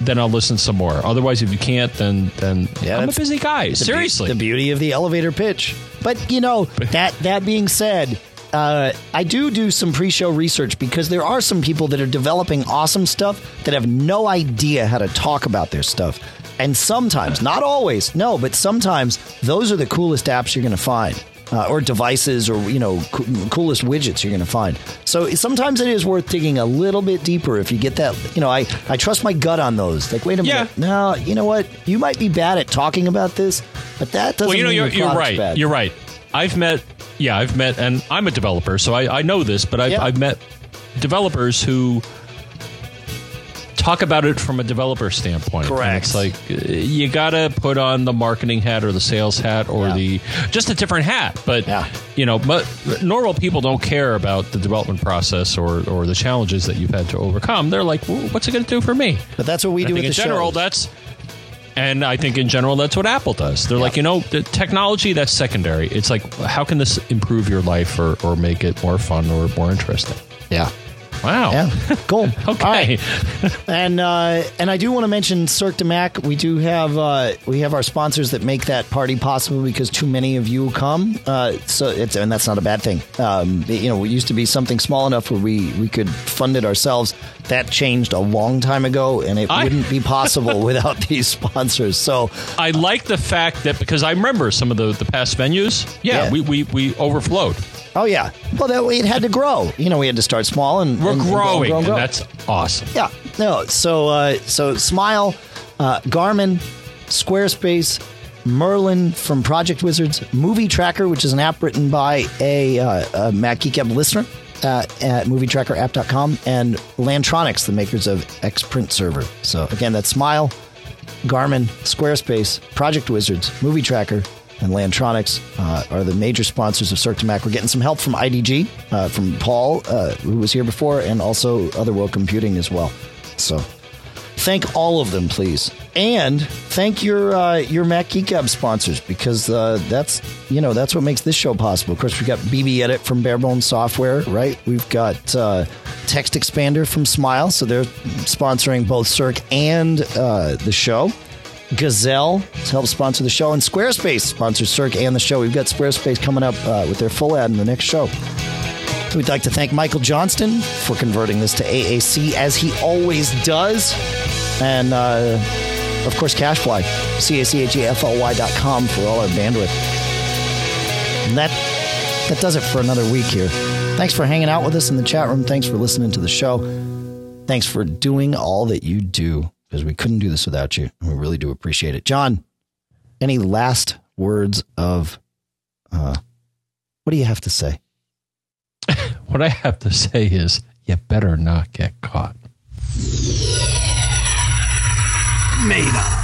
then I'll listen some more. Otherwise, if you can't, then then Yeah, I'm a busy guy. the be- Seriously. the beauty of the elevator pitch. But you know that that being said, uh, I do do some pre-show research because there are some people that are developing awesome stuff that have no idea how to talk about their stuff. And sometimes, not always, no, but sometimes those are the coolest apps you're going to find. Uh, or devices, or you know, co- coolest widgets you're going to find. So sometimes it is worth digging a little bit deeper if you get that. You know, I I trust my gut on those. Like, wait a Yeah. minute, no, you know what? You might be bad at talking about this, but that doesn't well, you know, you're, your you're right. bad. You're right. I've met, yeah, I've met, and I'm a developer, so I, I know this, but I've, Yeah. I've met developers who talk about it from a developer standpoint. And Correct. it's like uh, you got to put on the marketing hat or the sales hat or Yeah. the just a different hat. But Yeah. you know, but normal people don't care about the development process or or the challenges that you've had to overcome. They're like, well, what's it going to do for me? But that's what we do in the general, show. that's and I think in general that's what Apple does. They're like, you know, the technology that's secondary. It's like, how can this improve your life or, or make it more fun or more interesting? yeah, Wow. yeah, cool. (laughs) Okay. right. And uh, and I do want to mention Cirque du Mac. We do have uh, we have our sponsors that make that party possible because too many of you come. Uh, so it's and that's not a bad thing. Um, you know, it used to be something small enough where we we could fund it ourselves. That changed a long time ago, and it I- wouldn't be possible (laughs) without these sponsors. So I like the fact that because I remember some of the, the past venues, yeah, Yeah. We, we, we overflowed. Oh yeah. Well, that way it had to grow. You know, we had to start small and We're and- and grow, growing, grow, and that's awesome. yeah. No. So uh, so Smile, uh, Garmin, Squarespace, Merlin from Project Wizards, Movie Tracker, which is an app written by a, uh, a Mac Geek Gab listener. Uh, at movietrackerapp.com and Lantronix, the makers of Xprint Server. So, again, that's Smile, Garmin, Squarespace, Project Wizards, Movie Tracker, and Lantronix uh, are the major sponsors of Cirque du Mac. We're getting some help from IDG, uh, from Paul, uh, who was here before, and also Other World Computing as well. So, thank all of them, please, and thank your uh, your Mac Geek Gab sponsors because uh, that's you know that's what makes this show possible. Of course, we've got BBEdit from Bare Bones Software, right? We've got uh, TextExpander from Smile, so they're sponsoring both Cirque and uh, the show. Gazelle to help sponsor the show, and Squarespace sponsors Cirque and the show. We've got Squarespace coming up uh, with their full ad in the next show. We'd like to thank Michael Johnston for converting this to AAC as he always does. And uh, of course, CacheFly, C A C H E F L Y dot com for all our bandwidth. And that, that does it for another week here. Thanks for hanging out with us in the chat room. Thanks for listening to the show. Thanks for doing all that you do because we couldn't do this without you. And we really do appreciate it. John, any last words of uh, what do you have to say? (laughs) What I have to say is, you better not get caught. Made up.